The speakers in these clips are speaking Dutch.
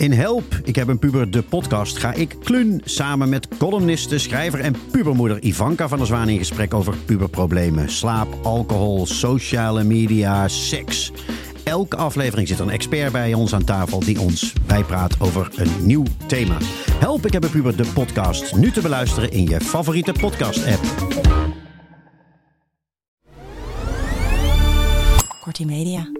In Help, ik heb een puber, de podcast, ga ik Klun samen met columniste, schrijver en pubermoeder Ivanka van der Zwaan in gesprek over puberproblemen. Slaap, alcohol, sociale media, seks. Elke aflevering zit een expert bij ons aan tafel die ons bijpraat over een nieuw thema. Help, ik heb een puber, de podcast. Nu te beluisteren in je favoriete podcast-app. Kortie Media.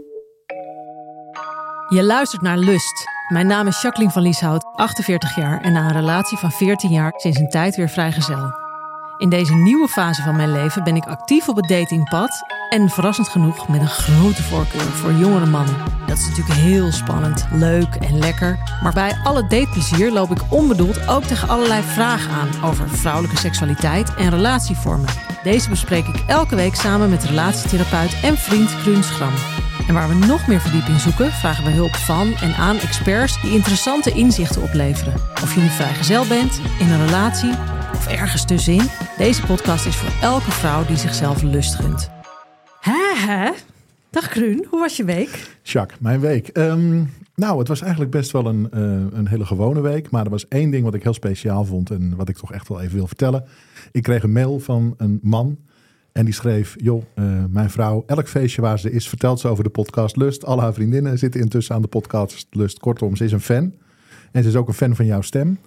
Je luistert naar Lust. Mijn naam is Jacqueline van Lieshout, 48 jaar en na een relatie van 14 jaar sinds een tijd weer vrijgezel. In deze nieuwe fase van mijn leven ben ik actief op het datingpad en verrassend genoeg met een grote voorkeur voor jongere mannen. Dat is natuurlijk heel spannend, leuk en lekker. Maar bij alle dateplezier loop ik onbedoeld ook tegen allerlei vragen aan over vrouwelijke seksualiteit en relatievormen. Deze bespreek ik elke week samen met relatietherapeut en vriend Kruun Schram. En waar we nog meer verdieping zoeken, vragen we hulp van en aan experts die interessante inzichten opleveren. Of je nu vrijgezel bent, in een relatie of ergens tussenin, deze podcast is voor elke vrouw die zichzelf lust gunt. Hè, hè? Dag Kruun, hoe was je week? Jacques, mijn week. Ehm, nou, het was eigenlijk best wel een, eh, een hele gewone week. Maar er was één ding wat ik heel speciaal vond en wat ik toch echt wel even wil vertellen. Ik kreeg een mail van een man en die schreef: Joh, eh, mijn vrouw, elk feestje waar ze is, vertelt ze over de podcast Lust. Al haar vriendinnen zitten intussen aan de podcast Lust. Kortom, ze is een fan. En ze is ook een fan van jouw stem.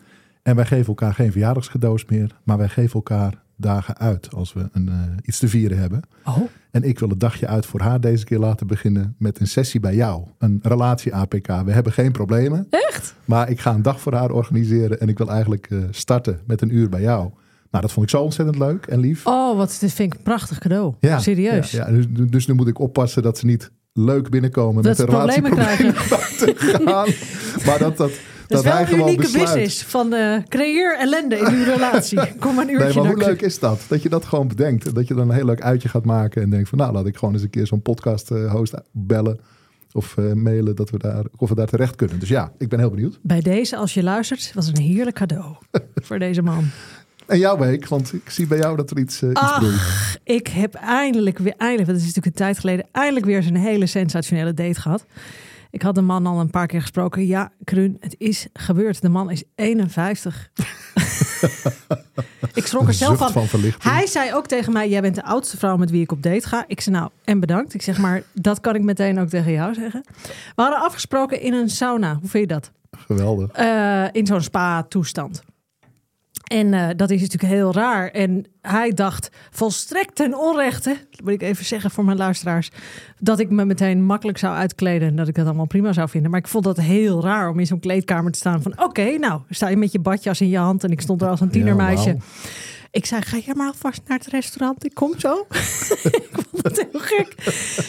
En wij geven elkaar geen verjaardagscadeaus meer, maar wij geven elkaar dagen uit als we een, eh, iets te vieren hebben. Oh. En ik wil het dagje uit voor haar deze keer laten beginnen met een sessie bij jou. Een relatie-APK. We hebben geen problemen. Echt? Maar ik ga een dag voor haar organiseren en ik wil eigenlijk eh, starten met een uur bij jou. Nou, dat vond ik zo ontzettend leuk en lief. Oh, wat dit vind ik een prachtig cadeau. Ja, Serieus. Ja, ja, dus, dus nu moet ik oppassen dat ze niet leuk binnenkomen Dat met een problemen relatieprobleem te gaan. Maar dat, dat, Dat dat is wel een unieke besluit. business van eh, creëer ellende in uw relatie. Kom maar een uurtje Nee, maar hoe leuk is dat? Dat je dat gewoon bedenkt. En dat je dan een heel leuk uitje gaat maken. En denkt van nou, laat ik gewoon eens een keer zo'n podcast eh, host bellen. Of eh, mailen dat we daar, of we daar terecht kunnen. Dus ja, ik ben heel benieuwd. Bij deze, als je luistert, was een heerlijk cadeau voor deze man. En jouw week, want ik zie bij jou dat er iets, eh, iets Ach, ik heb eindelijk weer, eindelijk, het is natuurlijk een tijd geleden, eindelijk weer eens een hele sensationele date gehad. Ik had de man al een paar keer gesproken. Ja, Kruun, het is gebeurd. De man is 51. ik schrok er zelf van. Hij zei ook tegen mij: Jij bent de oudste vrouw met wie ik op date ga. Ik zei: Nou, en bedankt. Ik zeg maar, dat kan ik meteen ook tegen jou zeggen. We hadden afgesproken in een sauna. Hoe vind je dat? Geweldig. Eh, in zo'n spa-toestand. En eh, dat is natuurlijk heel raar. En hij dacht volstrekt ten onrechte, dat moet ik even zeggen voor mijn luisteraars, dat ik me meteen makkelijk zou uitkleden en dat ik dat allemaal prima zou vinden. Maar ik vond dat heel raar om in zo'n kleedkamer te staan van oké, nou sta je met je badjas in je hand en ik stond er als een tienermeisje. Ik zei, ga jij maar alvast naar het restaurant. Ik kom zo. ik vond het heel gek.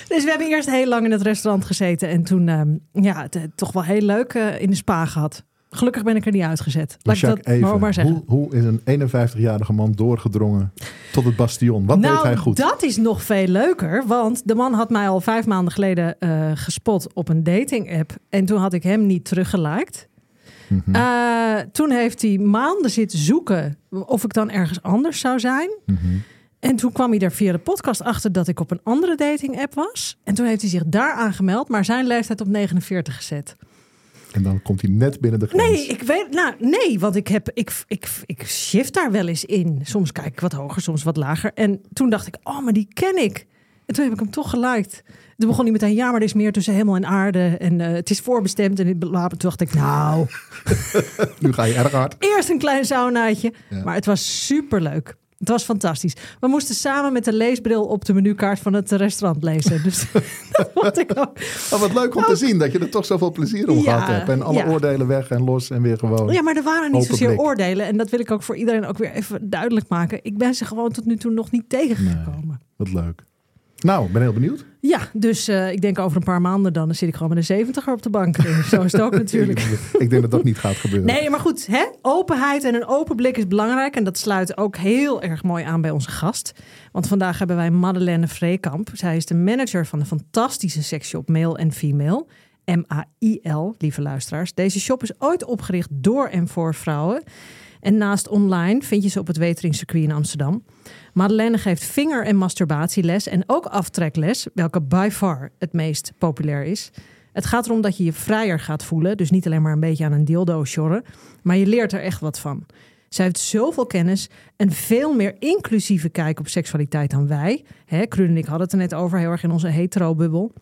Dus we hebben eerst heel lang in het restaurant gezeten. En toen, ehm, ja, het, het toch wel heel leuk eh, in de spa gehad. Gelukkig ben ik er niet uitgezet. Maar Laat ik dat maar even, maar zeggen. hoe, hoe is een 51-jarige man doorgedrongen tot het bastion? Wat nou, deed hij goed? dat is nog veel leuker. Want de man had mij al vijf maanden geleden eh, gespot op een dating app. En toen had ik hem niet teruggeliked. Mhm, Eh, toen heeft hij maanden zitten zoeken of ik dan ergens anders zou zijn. mhm. En toen kwam hij er via de podcast achter dat ik op een andere dating app was. En toen heeft hij zich daar aangemeld, maar zijn leeftijd op 49 gezet. En dan komt hij net binnen de grens. Nee, ik weet, nou, nee, want ik heb, ik, ik, ik shift daar wel eens in. Soms kijk ik wat hoger, soms wat lager. En toen dacht ik, oh, maar die ken ik. En toen heb ik hem toch geliked. Toen begon hij meteen, ja, maar er is meer tussen hemel en aarde. En eh, het is voorbestemd. En toen dacht ik, nou, Nu ga je erg hard. eerst een klein saunaatje. Ja. Maar het was superleuk. Het was fantastisch. We moesten samen met de leesbril op de menukaart van het restaurant lezen. Dus dat vond ik ook. Maar wat leuk om te zien dat je er toch zoveel plezier om Ja, gehad hebt. En alle ja. oordelen weg en los en weer gewoon. Ja, maar er waren niet zozeer blik. oordelen. En dat wil ik ook voor iedereen ook weer even duidelijk maken. Ik ben ze gewoon tot nu toe nog niet tegengekomen. Wat leuk. Nou, ik ben heel benieuwd. Ja, dus eh, ik denk over een paar maanden dan, dan zit ik gewoon met een 70er op de bank. Zo is het ook natuurlijk. ik denk dat dat niet gaat gebeuren. Nee, maar goed, hè? openheid en een open blik is belangrijk. En dat sluit ook heel erg mooi aan bij onze gast. Want vandaag hebben wij Madeleine Vreekamp. Zij is de manager van de fantastische seksshop Male en Female. M-A-I-L, lieve luisteraars. Deze shop is ooit opgericht door en voor vrouwen. En naast online vind je ze op het Weteringcircuit in Amsterdam. Madeleine geeft vinger- en masturbatieles en ook aftrekles, welke by far het meest populair is. Het gaat erom dat je je vrijer gaat voelen. Dus niet alleen maar een beetje aan een dildo sjorren. Maar je leert er echt wat van. Zij heeft zoveel kennis en veel meer inclusieve kijk op seksualiteit dan wij. Hè, en ik hadden het er net over, heel erg in onze hetero-bubbel.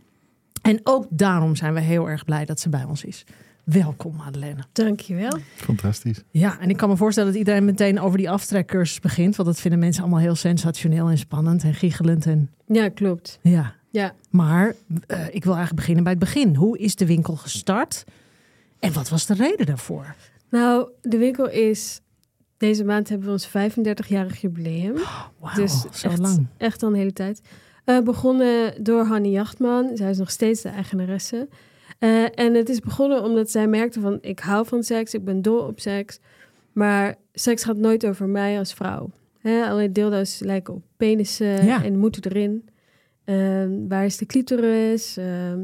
En ook daarom zijn we heel erg blij dat ze bij ons is. Welkom, Madeleine. Dankjewel. Fantastisch. Ja, en ik kan me voorstellen dat iedereen meteen over die aftrekcursus begint. Want dat vinden mensen allemaal heel sensationeel en spannend en giechelend. En, Ja, klopt. ja. Ja. Maar eh, ik wil eigenlijk beginnen bij het begin. Hoe is de winkel gestart? En wat was de reden daarvoor? Nou, de winkel is... Deze maand hebben we ons 35-jarig jubileum. Wauw, dus zo echt, lang. echt al een hele tijd. Eh, begonnen door Hanny Jachtman. Zij is nog steeds de eigenaresse. Eh, en het is begonnen omdat zij merkte van... ik hou van seks, ik ben dol op seks. Maar seks gaat nooit over mij als vrouw. Hè, alleen dildo's lijken op penissen Ja. en moeten erin. Ehm, waar is de clitoris? Ehm,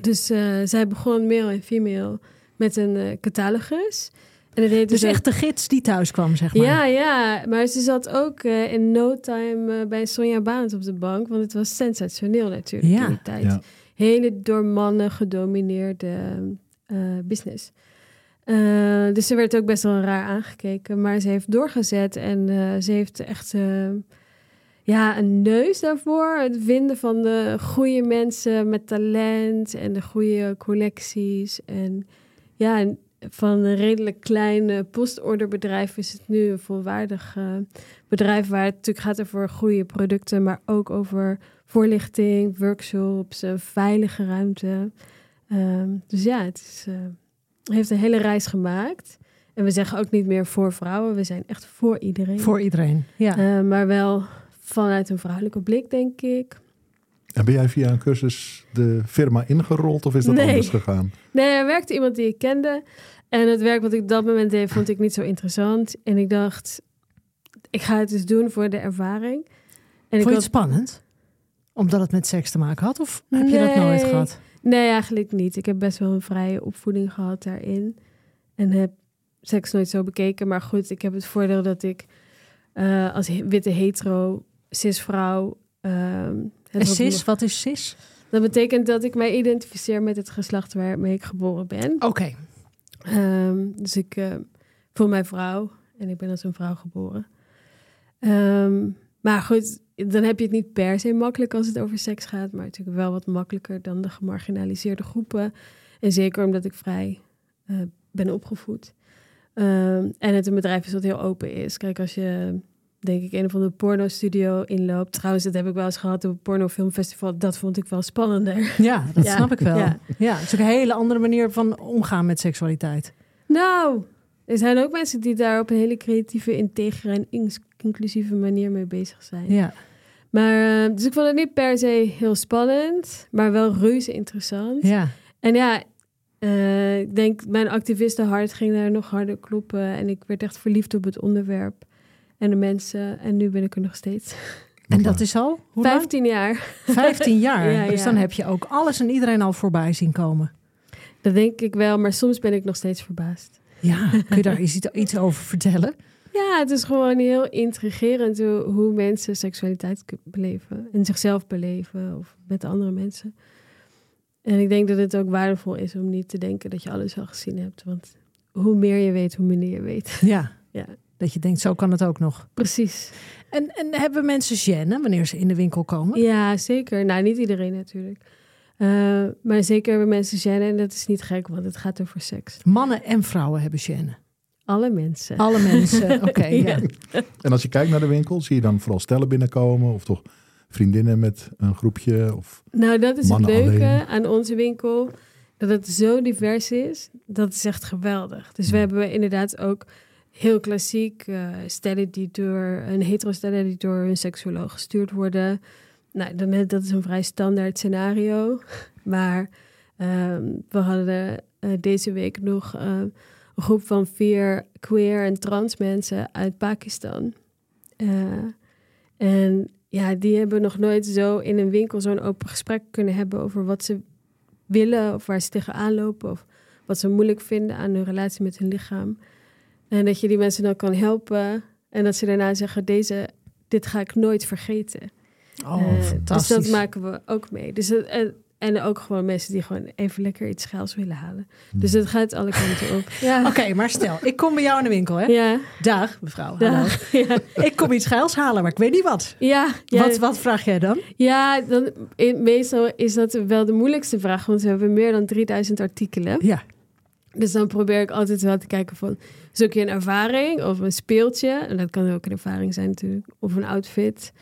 dus eh, zij begon male en female met een eh, catalogus. En dat heette Dus zo- echt de gids die thuis kwam, zeg maar. ja, ja, maar ze zat ook eh, in no time bij Sonja Barend op de bank, want het was sensationeel natuurlijk Ja. in die tijd. Ja. Hele door mannen gedomineerde eh, business. Eh, dus ze werd ook best wel raar aangekeken, maar ze heeft doorgezet en eh, ze heeft echt ja, een neus daarvoor. Het vinden van de goede mensen met talent en de goede collecties. En ja, van een redelijk klein postorderbedrijf is het nu een volwaardig bedrijf waar het natuurlijk gaat over goede producten, maar ook over voorlichting, workshops, een veilige ruimte. Ehm, dus ja, het is, eh, heeft een hele reis gemaakt. En we zeggen ook niet meer voor vrouwen, we zijn echt voor iedereen. Voor iedereen. Ja. Eh, maar wel vanuit een vrouwelijke blik, denk ik. En ben jij via een cursus de firma ingerold of is dat Nee. anders gegaan? Nee, er werkte iemand die ik kende. En het werk wat ik op dat moment deed, vond ik niet zo interessant. En ik dacht, ik ga het eens doen voor de ervaring. En Vond je ik het had, spannend? Omdat het met seks te maken had? Of heb je dat nooit gehad? Nee, eigenlijk niet. Ik heb best wel een vrije opvoeding gehad daarin. En heb seks nooit zo bekeken. Maar goed, ik heb het voordeel dat ik eh, als witte hetero, cisvrouw... ehm, het En cis, wat is cis? Dat betekent dat ik mij identificeer met het geslacht waarmee ik geboren ben. Oké. Ehm, dus ik eh, voel mij vrouw en ik ben als een vrouw geboren. Ehm, maar goed, dan heb je het niet per se makkelijk als het over seks gaat, maar natuurlijk wel wat makkelijker dan de gemarginaliseerde groepen. En zeker omdat ik vrij eh, ben opgevoed. Ehm, en het een bedrijf is wat heel open is. Kijk, als je denk ik een of andere porno-studio inloopt. Trouwens, dat heb ik wel eens gehad op een pornofilmfestival. Dat vond ik wel spannender. Ja, dat Ja, snap ik wel. Ja. ja. het is ook een hele andere manier van omgaan met seksualiteit. Nou, er zijn ook mensen die daar op een hele creatieve, integere en inclusieve manier mee bezig zijn. Ja. Maar, eh, dus ik vond het niet per se heel spannend, maar wel reuze interessant. ja. En ja, eh, ik denk mijn activistenhart ging daar nog harder kloppen. En ik werd echt verliefd op het onderwerp en de mensen. En nu ben ik er nog steeds. En dat is al? Hoe lang? 15 jaar. 15 jaar. Ja, Dus ja. dan heb je ook alles en iedereen al voorbij zien komen. Dat denk ik wel, maar soms ben ik nog steeds verbaasd. Ja, kun je daar iets over vertellen? Ja, het is gewoon heel intrigerend hoe, hoe mensen seksualiteit beleven. En zichzelf beleven of met andere mensen. En ik denk dat het ook waardevol is om niet te denken dat je alles al gezien hebt. Want hoe meer je weet, hoe minder je weet. Ja. Ja. Dat je denkt, zo kan het ook nog. Precies. En, en hebben mensen gêne wanneer ze in de winkel komen? Ja, zeker. Nou, niet iedereen natuurlijk. Eh, maar zeker hebben mensen gêne en dat is niet gek, want het gaat over seks. Mannen en vrouwen hebben gêne. Alle mensen. Alle mensen, oké. ja. Ja. En als je kijkt naar de winkel, zie je dan vooral stellen binnenkomen of toch vriendinnen met een groepje? Of... Nou, dat is het leuke alleen. aan onze winkel. Dat het zo divers is. Dat is echt geweldig. Dus we hebben inderdaad ook heel klassiek eh, stellen die door een hetero stellen die door een seksuoloog gestuurd worden. Nou, dan, dat is een vrij standaard scenario. Maar ehm, we hadden eh, deze week nog eh, een groep van vier queer en trans mensen uit Pakistan. Eh, en ja, die hebben nog nooit zo in een winkel zo'n open gesprek kunnen hebben over wat ze willen of waar ze tegenaan lopen of wat ze moeilijk vinden aan hun relatie met hun lichaam. En dat je die mensen dan kan helpen en dat ze daarna zeggen, deze, dit ga ik nooit vergeten. Oh, Eh, dus dat maken we ook mee. Dus het, het- en ook gewoon mensen die gewoon even lekker iets schaals willen halen. Dus het gaat alle kanten op. Ja. Oké, maar stel, ik kom bij jou in de winkel, hè? Ja, Dag, mevrouw. hallo. ja, Ik kom iets geils halen, maar ik weet niet wat. ja, ja. Wat, wat vraag jij dan? Ja, dan, meestal is dat wel de moeilijkste vraag, want we hebben meer dan 3000 artikelen. Ja. Dus dan probeer ik altijd wel te kijken van, zoek je een ervaring of een speeltje? En dat kan ook een ervaring zijn natuurlijk, of een outfit.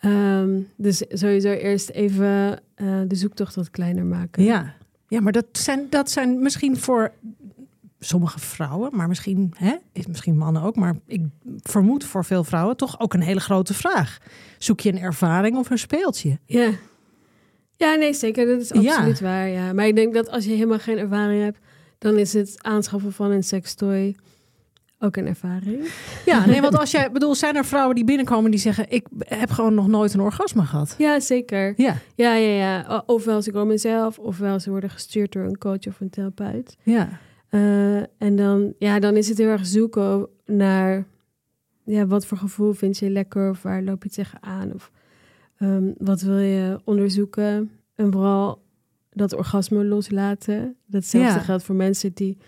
Ehm, dus sowieso eerst even eh, de zoektocht wat kleiner maken. Ja, ja maar dat zijn, dat zijn misschien voor sommige vrouwen, maar misschien, hè, is misschien mannen ook, maar ik vermoed voor veel vrouwen toch ook een hele grote vraag. Zoek je een ervaring of een speeltje? Ja. Ja, nee, zeker. Dat is Ja. absoluut waar, ja. Maar ik denk dat als je helemaal geen ervaring hebt, dan is het aanschaffen van een sextoy ook een ervaring. Ja, nee, want als jij, bedoel, zijn er vrouwen die binnenkomen die zeggen, ik heb gewoon nog nooit een orgasme gehad? Ja, zeker. Ja, Ja, ja, ja. Ofwel ze komen zelf, ofwel ze worden gestuurd door een coach of een therapeut. ja. Eh, en dan, ja, dan is het heel erg zoeken naar ja, wat voor gevoel vind je lekker of waar loop je tegenaan of ehm, wat wil je onderzoeken. En vooral dat orgasme loslaten. Datzelfde Ja. geldt voor mensen die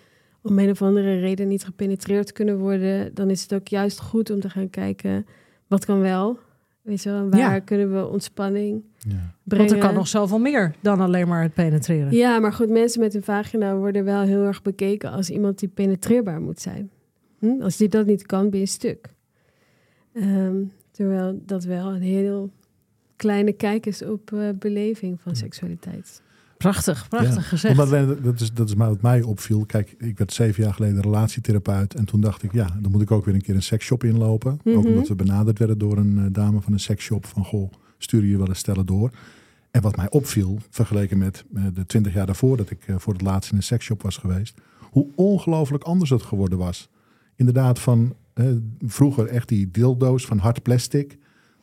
om een of andere reden niet gepenetreerd kunnen worden. Dan is het ook juist goed om te gaan kijken wat kan wel. Weet je wel, en waar Ja. kunnen we ontspanning Ja. brengen. Want er kan nog zoveel meer dan alleen maar het penetreren. Ja, maar goed, mensen met een vagina worden wel heel erg bekeken als iemand die penetreerbaar moet zijn. Hm? Als die dat niet kan, ben je stuk. Ehm, terwijl dat wel een heel kleine kijk is op eh, beleving van seksualiteit. Prachtig, prachtig Ja. gezegd. Omdat, dat is, dat is maar wat mij opviel. Kijk, ik werd zeven jaar geleden relatietherapeut. En toen dacht ik, ja, dan moet ik ook weer een keer een seksshop inlopen. Ook Mhm. omdat we benaderd werden door een eh, dame van een seksshop. Van, goh, stuur je wel eens stellen door. En wat mij opviel, vergeleken met eh, de twintig jaar daarvoor... dat ik eh, voor het laatst in een seksshop was geweest... hoe ongelooflijk anders het geworden was. Inderdaad, van vroeger echt die dildo's van hard plastic...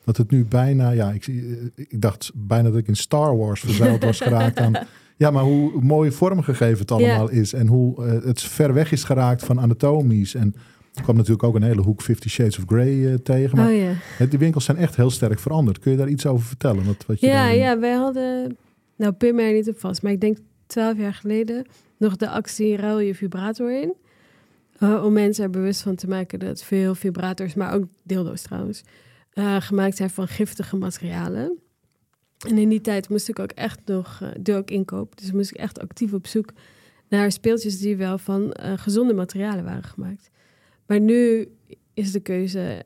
Dat het nu bijna, ja, ik, eh, ik dacht bijna dat ik in Star Wars verzeild was geraakt aan ja, maar hoe mooi vormgegeven het allemaal is. En hoe eh, het ver weg is geraakt van anatomies. En ik kwam natuurlijk ook een hele hoek Fifty Shades of Grey eh, tegen. Maar Oh ja. het- die winkels zijn echt heel sterk veranderd. Kun je daar iets over vertellen? Wat, wat je Ja, daarin- ja, wij hadden, nou pin mij niet op vast, maar ik denk twaalf jaar geleden nog de actie ruil je vibrator in. Om mensen er bewust van te maken dat veel vibrators, maar ook dildo's trouwens, eh, gemaakt zijn van giftige materialen. En in die tijd moest ik ook echt nog, eh doe ook inkoop, dus moest ik echt actief op zoek naar speeltjes die wel van eh, gezonde materialen waren gemaakt. Maar nu is de keuze,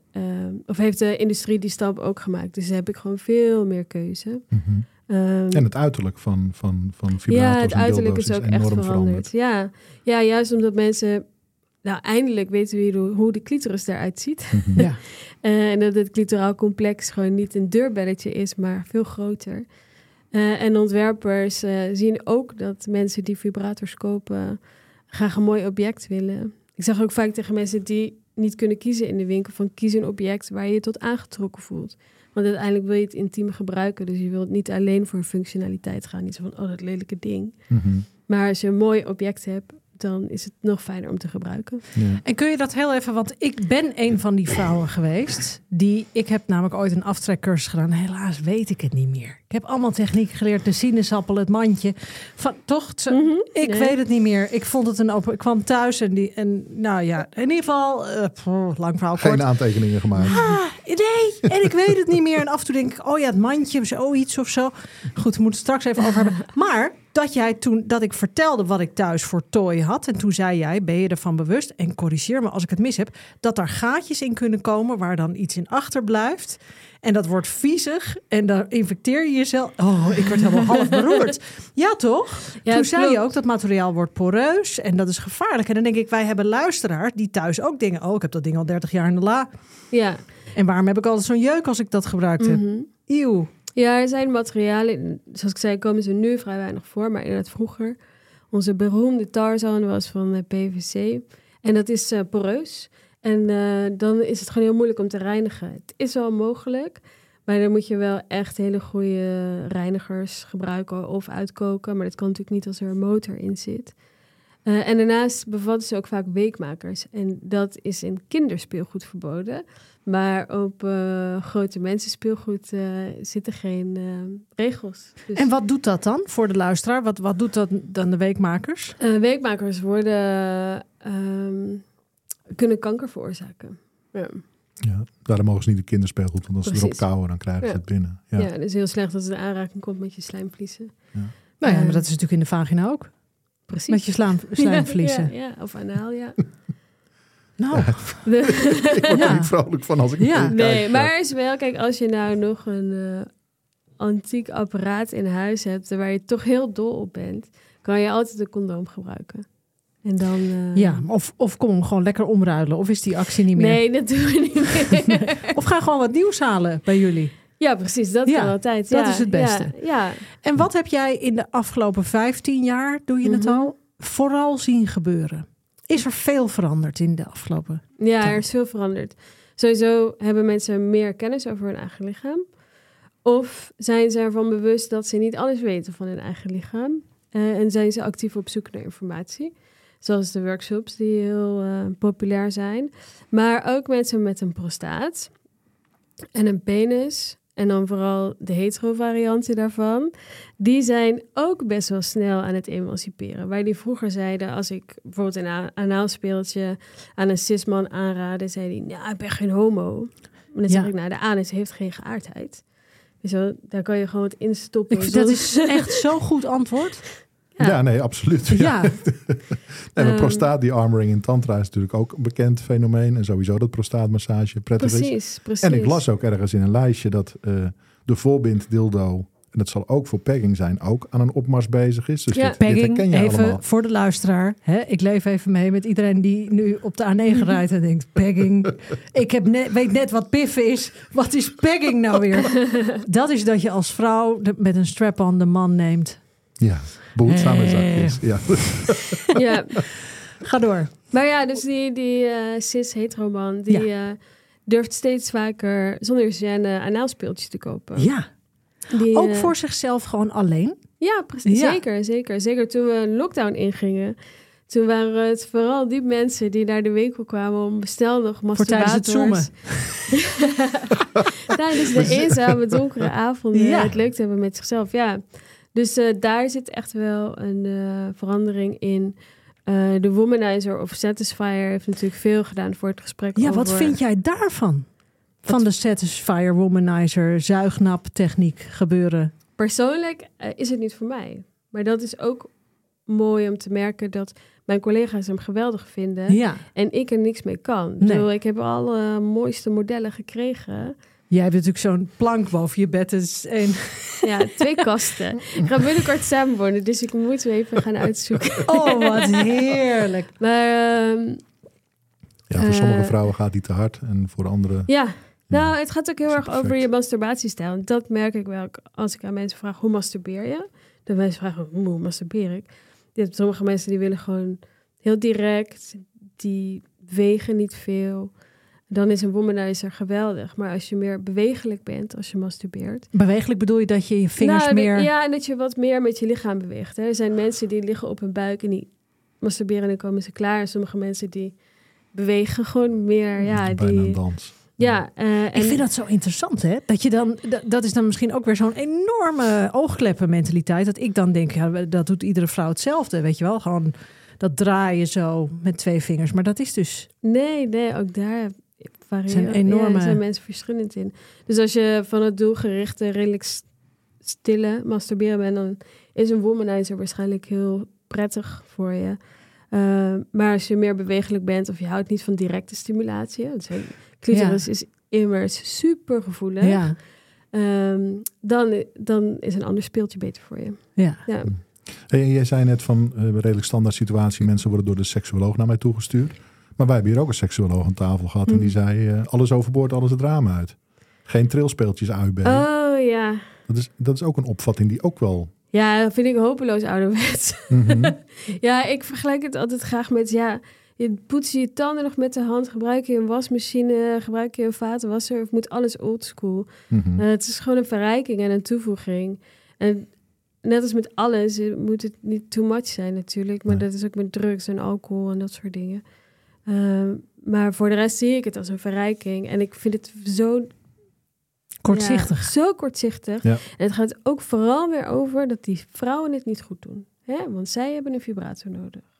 of heeft de industrie die stap ook gemaakt. Dus heb ik gewoon veel meer keuze. Mhm. Ehm, En het uiterlijk van, van, van vibrators ja, het en uiterlijk is ook echt enorm veranderd. Ja. ja, juist omdat mensen... Nou, eindelijk weten we hoe- hoe de clitoris eruit ziet. Mhm. Ja. Eh, en dat het clitoraal complex gewoon niet een deurbelletje is, maar veel groter. Eh, en ontwerpers eh, zien ook dat mensen die vibrators kopen graag een mooi object willen. Ik zeg ook vaak tegen mensen die niet kunnen kiezen in de winkel van kies een object waar je je tot aangetrokken voelt. Want uiteindelijk wil je het intiem gebruiken, dus je wilt niet alleen voor functionaliteit gaan. Niet zo van, oh dat lelijke ding. Mhm. Maar als je een mooi object hebt, dan is het nog fijner om te gebruiken. Ja. En kun je dat heel even, want ik ben een van die vrouwen geweest. Die, ik heb namelijk ooit een aftrekcursus gedaan. Helaas weet ik het niet meer. Ik heb allemaal techniek geleerd. De sinaasappel, het mandje. Van, toch? Zo- Mhm. Ik Nee. weet het niet meer. Ik vond het een open. Ik kwam thuis en die. En nou ja, in ieder geval. eh, pff, lang verhaal kort. Geen aantekeningen gemaakt. Ah, nee, en ik weet het niet meer. En af en toe denk ik, oh ja, het mandje, zoiets of zo. Goed, we moeten het straks even over hebben. Maar dat jij toen, dat ik vertelde wat ik thuis voor tooi had. En toen zei jij, ben je ervan bewust? En corrigeer me als ik het mis heb. Dat daar gaatjes in kunnen komen waar dan iets in achterblijft. En dat wordt viezig. En dan infecteer je jezelf. Oh, ik werd helemaal half beroerd. Ja, toch? Ja, toen zei je ook dat materiaal wordt poreus. En dat is gevaarlijk. En dan denk ik, wij hebben luisteraars die thuis ook dingen. Oh, ik heb dat ding al 30 jaar in de la. Ja. En waarom heb ik altijd zo'n jeuk als ik dat gebruikt heb? Mhm. Eeuw. Ja, er zijn materialen, zoals ik zei, komen ze nu vrij weinig voor, maar inderdaad vroeger. Onze beroemde Tarzan was van PVC en dat is eh, poreus. En eh, dan is het gewoon heel moeilijk om te reinigen. Het is wel mogelijk, maar dan moet je wel echt hele goede reinigers gebruiken of uitkoken. Maar dat kan natuurlijk niet als er een motor in zit. Eh, en daarnaast bevatten ze ook vaak weekmakers. En dat is in kinderspeelgoed verboden. Maar op uh, grote mensen speelgoed uh, zitten geen regels. Dus... En wat doet dat dan voor de luisteraar? Wat, wat doet dat dan de weekmakers? weekmakers worden, um, kunnen kanker veroorzaken. Ja. Ja, daarom mogen ze niet de kinderspeelgoed, want als ze erop kouwen, dan krijgen ze het binnen. Ja. ja, het is heel slecht als het in aanraking komt met je slijmvliesen. Ja. Nou ja, maar dat is natuurlijk in de vagina ook. Precies. Met je slaam, slijmvliezen. Ja, ja, of anaal, ja. Nou, ik word er niet vrolijk van als ik ja. Nee, maar is wel, kijk, als je nou nog een uh, antiek apparaat in huis hebt waar je toch heel dol op bent, kan je altijd een condoom gebruiken. En dan, uh... Ja, of, of kom gewoon lekker omruilen. Of is die actie niet meer? Nee, dat doen we niet meer. of ga gewoon wat nieuws halen bij jullie. Ja, precies. Dat ja, kan altijd. Dat is het beste. Ja, En wat heb jij in de afgelopen 15 jaar, doe je het mhm. al, vooral zien gebeuren? Is er veel veranderd in de afgelopen Ja, er is veel veranderd. Sowieso hebben mensen meer kennis over hun eigen lichaam. Of zijn ze ervan bewust dat ze niet alles weten van hun eigen lichaam. Uh, en zijn ze actief op zoek naar informatie. Zoals de workshops die heel uh, populair zijn. Maar ook mensen met een prostaat en een penis en dan vooral de hetero-varianten daarvan, die zijn ook best wel snel aan het emanciperen. Waar die vroeger zeiden, als ik bijvoorbeeld een anaalspeeltje aan een cisman aanraadde, zei die, nou, ik ben geen homo. Maar dan zeg ik, nou, de anus heeft geen geaardheid. Zo, daar kan je gewoon het instoppen. Ik, dat is echt zo'n goed antwoord. Ja, nee, absoluut. Ja. ja. nee, um, prostaat, die armoring in tantra is natuurlijk ook een bekend fenomeen. En sowieso dat prostaatmassage prettig precies, is. Precies, En ik las ook ergens in een lijstje dat uh, de voorbind dildo... En dat zal ook voor pegging zijn, ook aan een opmars bezig is. Dus ja. dit, pegging, dit herken je even allemaal. voor de luisteraar. Hè? Ik leef even mee met iedereen die nu op de A9 rijdt en denkt... pegging, ik heb net, weet net wat piffen is. Wat is pegging nou weer? dat is dat je als vrouw met een strap-on de man neemt. Ja. Behoedzame zakjes. Ja. ja. Ga door. Maar ja, dus die, die uh, cis-heteroman, die ja. uh, durft steeds vaker zonder gêne anaalspeeltjes te kopen. Ja. Die, Ook uh, voor zichzelf gewoon alleen? Ja, precies. Ja. Zeker, zeker. Zeker toen we een lockdown ingingen. Toen waren het vooral die mensen die naar de winkel kwamen om bestel nog masturbators. Voor tijdens het zoomen. tijdens de eenzame donkere avonden ja. het leuk te hebben met zichzelf. Ja. Dus uh, daar zit echt wel een uh, verandering in. Uh, de Womanizer of Satisfier heeft natuurlijk veel gedaan voor het gesprek. Ja, over... wat vind jij daarvan? Van de Satisfier, Womanizer, zuignap techniek gebeuren? Persoonlijk is het niet voor mij. Maar dat is ook mooi om te merken dat mijn collega's hem geweldig vinden. Ja. En ik er niks mee kan. Nee. Ik heb alle mooiste modellen gekregen. Jij hebt natuurlijk zo'n plank boven je bed. Dus één. Ja, twee kasten. Ik ga binnenkort samen wonen, dus ik moet even gaan uitzoeken. Oh, wat heerlijk. Maar, um, ja, voor uh, sommige vrouwen gaat die te hard en voor andere... Ja, nou, het gaat ook heel erg over je masturbatiestijl. Dat merk ik wel als ik aan mensen vraag, hoe masturbeer je? Dan mensen vragen, hoe masturbeer ik? Je hebt sommige mensen die willen gewoon heel direct, die wegen niet veel dan is een womanizer geweldig. Maar als je meer bewegelijk bent, als je masturbeert. Bewegelijk bedoel je dat je je vingers nou, meer... Ja, en dat je wat meer met je lichaam beweegt. Hè. Er zijn mensen die liggen op hun buik en die masturberen en dan komen ze klaar. En sommige mensen die bewegen gewoon meer. Ja, Bijna die... een dans. Ja, uh, ik vind dat zo interessant, hè? Dat je dan, dat is dan misschien ook weer zo'n enorme oogkleppen mentaliteit. Dat ik dan denk, ja, dat doet iedere vrouw hetzelfde, weet je wel? Gewoon dat draaien zo met twee vingers. Maar dat is dus. Nee, nee, ook daar zijn enorme... Ja, zijn mensen verschillend in. Dus als je van het doelgerichte, redelijk stille masturberen bent... dan is een womanizer waarschijnlijk heel prettig voor je. Uh, maar als je meer bewegelijk bent of je houdt niet van directe stimulatie... Want clitoris ja. is immers super gevoelig... Ja. Um, dan, dan is een ander speeltje beter voor je. Ja. ja. Hey, jij zei net van uh, redelijk standaard situatie... mensen worden door de seksuoloog naar mij toegestuurd... Maar wij hebben hier ook een seksuoloog aan tafel gehad. En die Mm. zei, uh, alles overboord, alles het raam uit. Geen trilspeeltjes UB. Oh ja. Dat is, dat is ook een opvatting die ook wel... Ja, dat vind ik hopeloos ouderwets. Mm -hmm. ja, ik vergelijk het altijd graag met... ja, je poets je tanden nog met de hand. Gebruik je een wasmachine, gebruik je een vatenwasser... of moet alles oldschool. Mm -hmm. uh, het is gewoon een verrijking en een toevoeging. En net als met alles, moet het niet too much zijn natuurlijk. Maar Nee. dat is ook met drugs en alcohol en dat soort dingen. Ehm, maar voor de rest zie ik het als een verrijking. En ik vind het zo Kortzichtig. ja, zo kortzichtig. Ja. En het gaat ook vooral weer over dat die vrouwen het niet goed doen. Hè? Want zij hebben een vibrator nodig.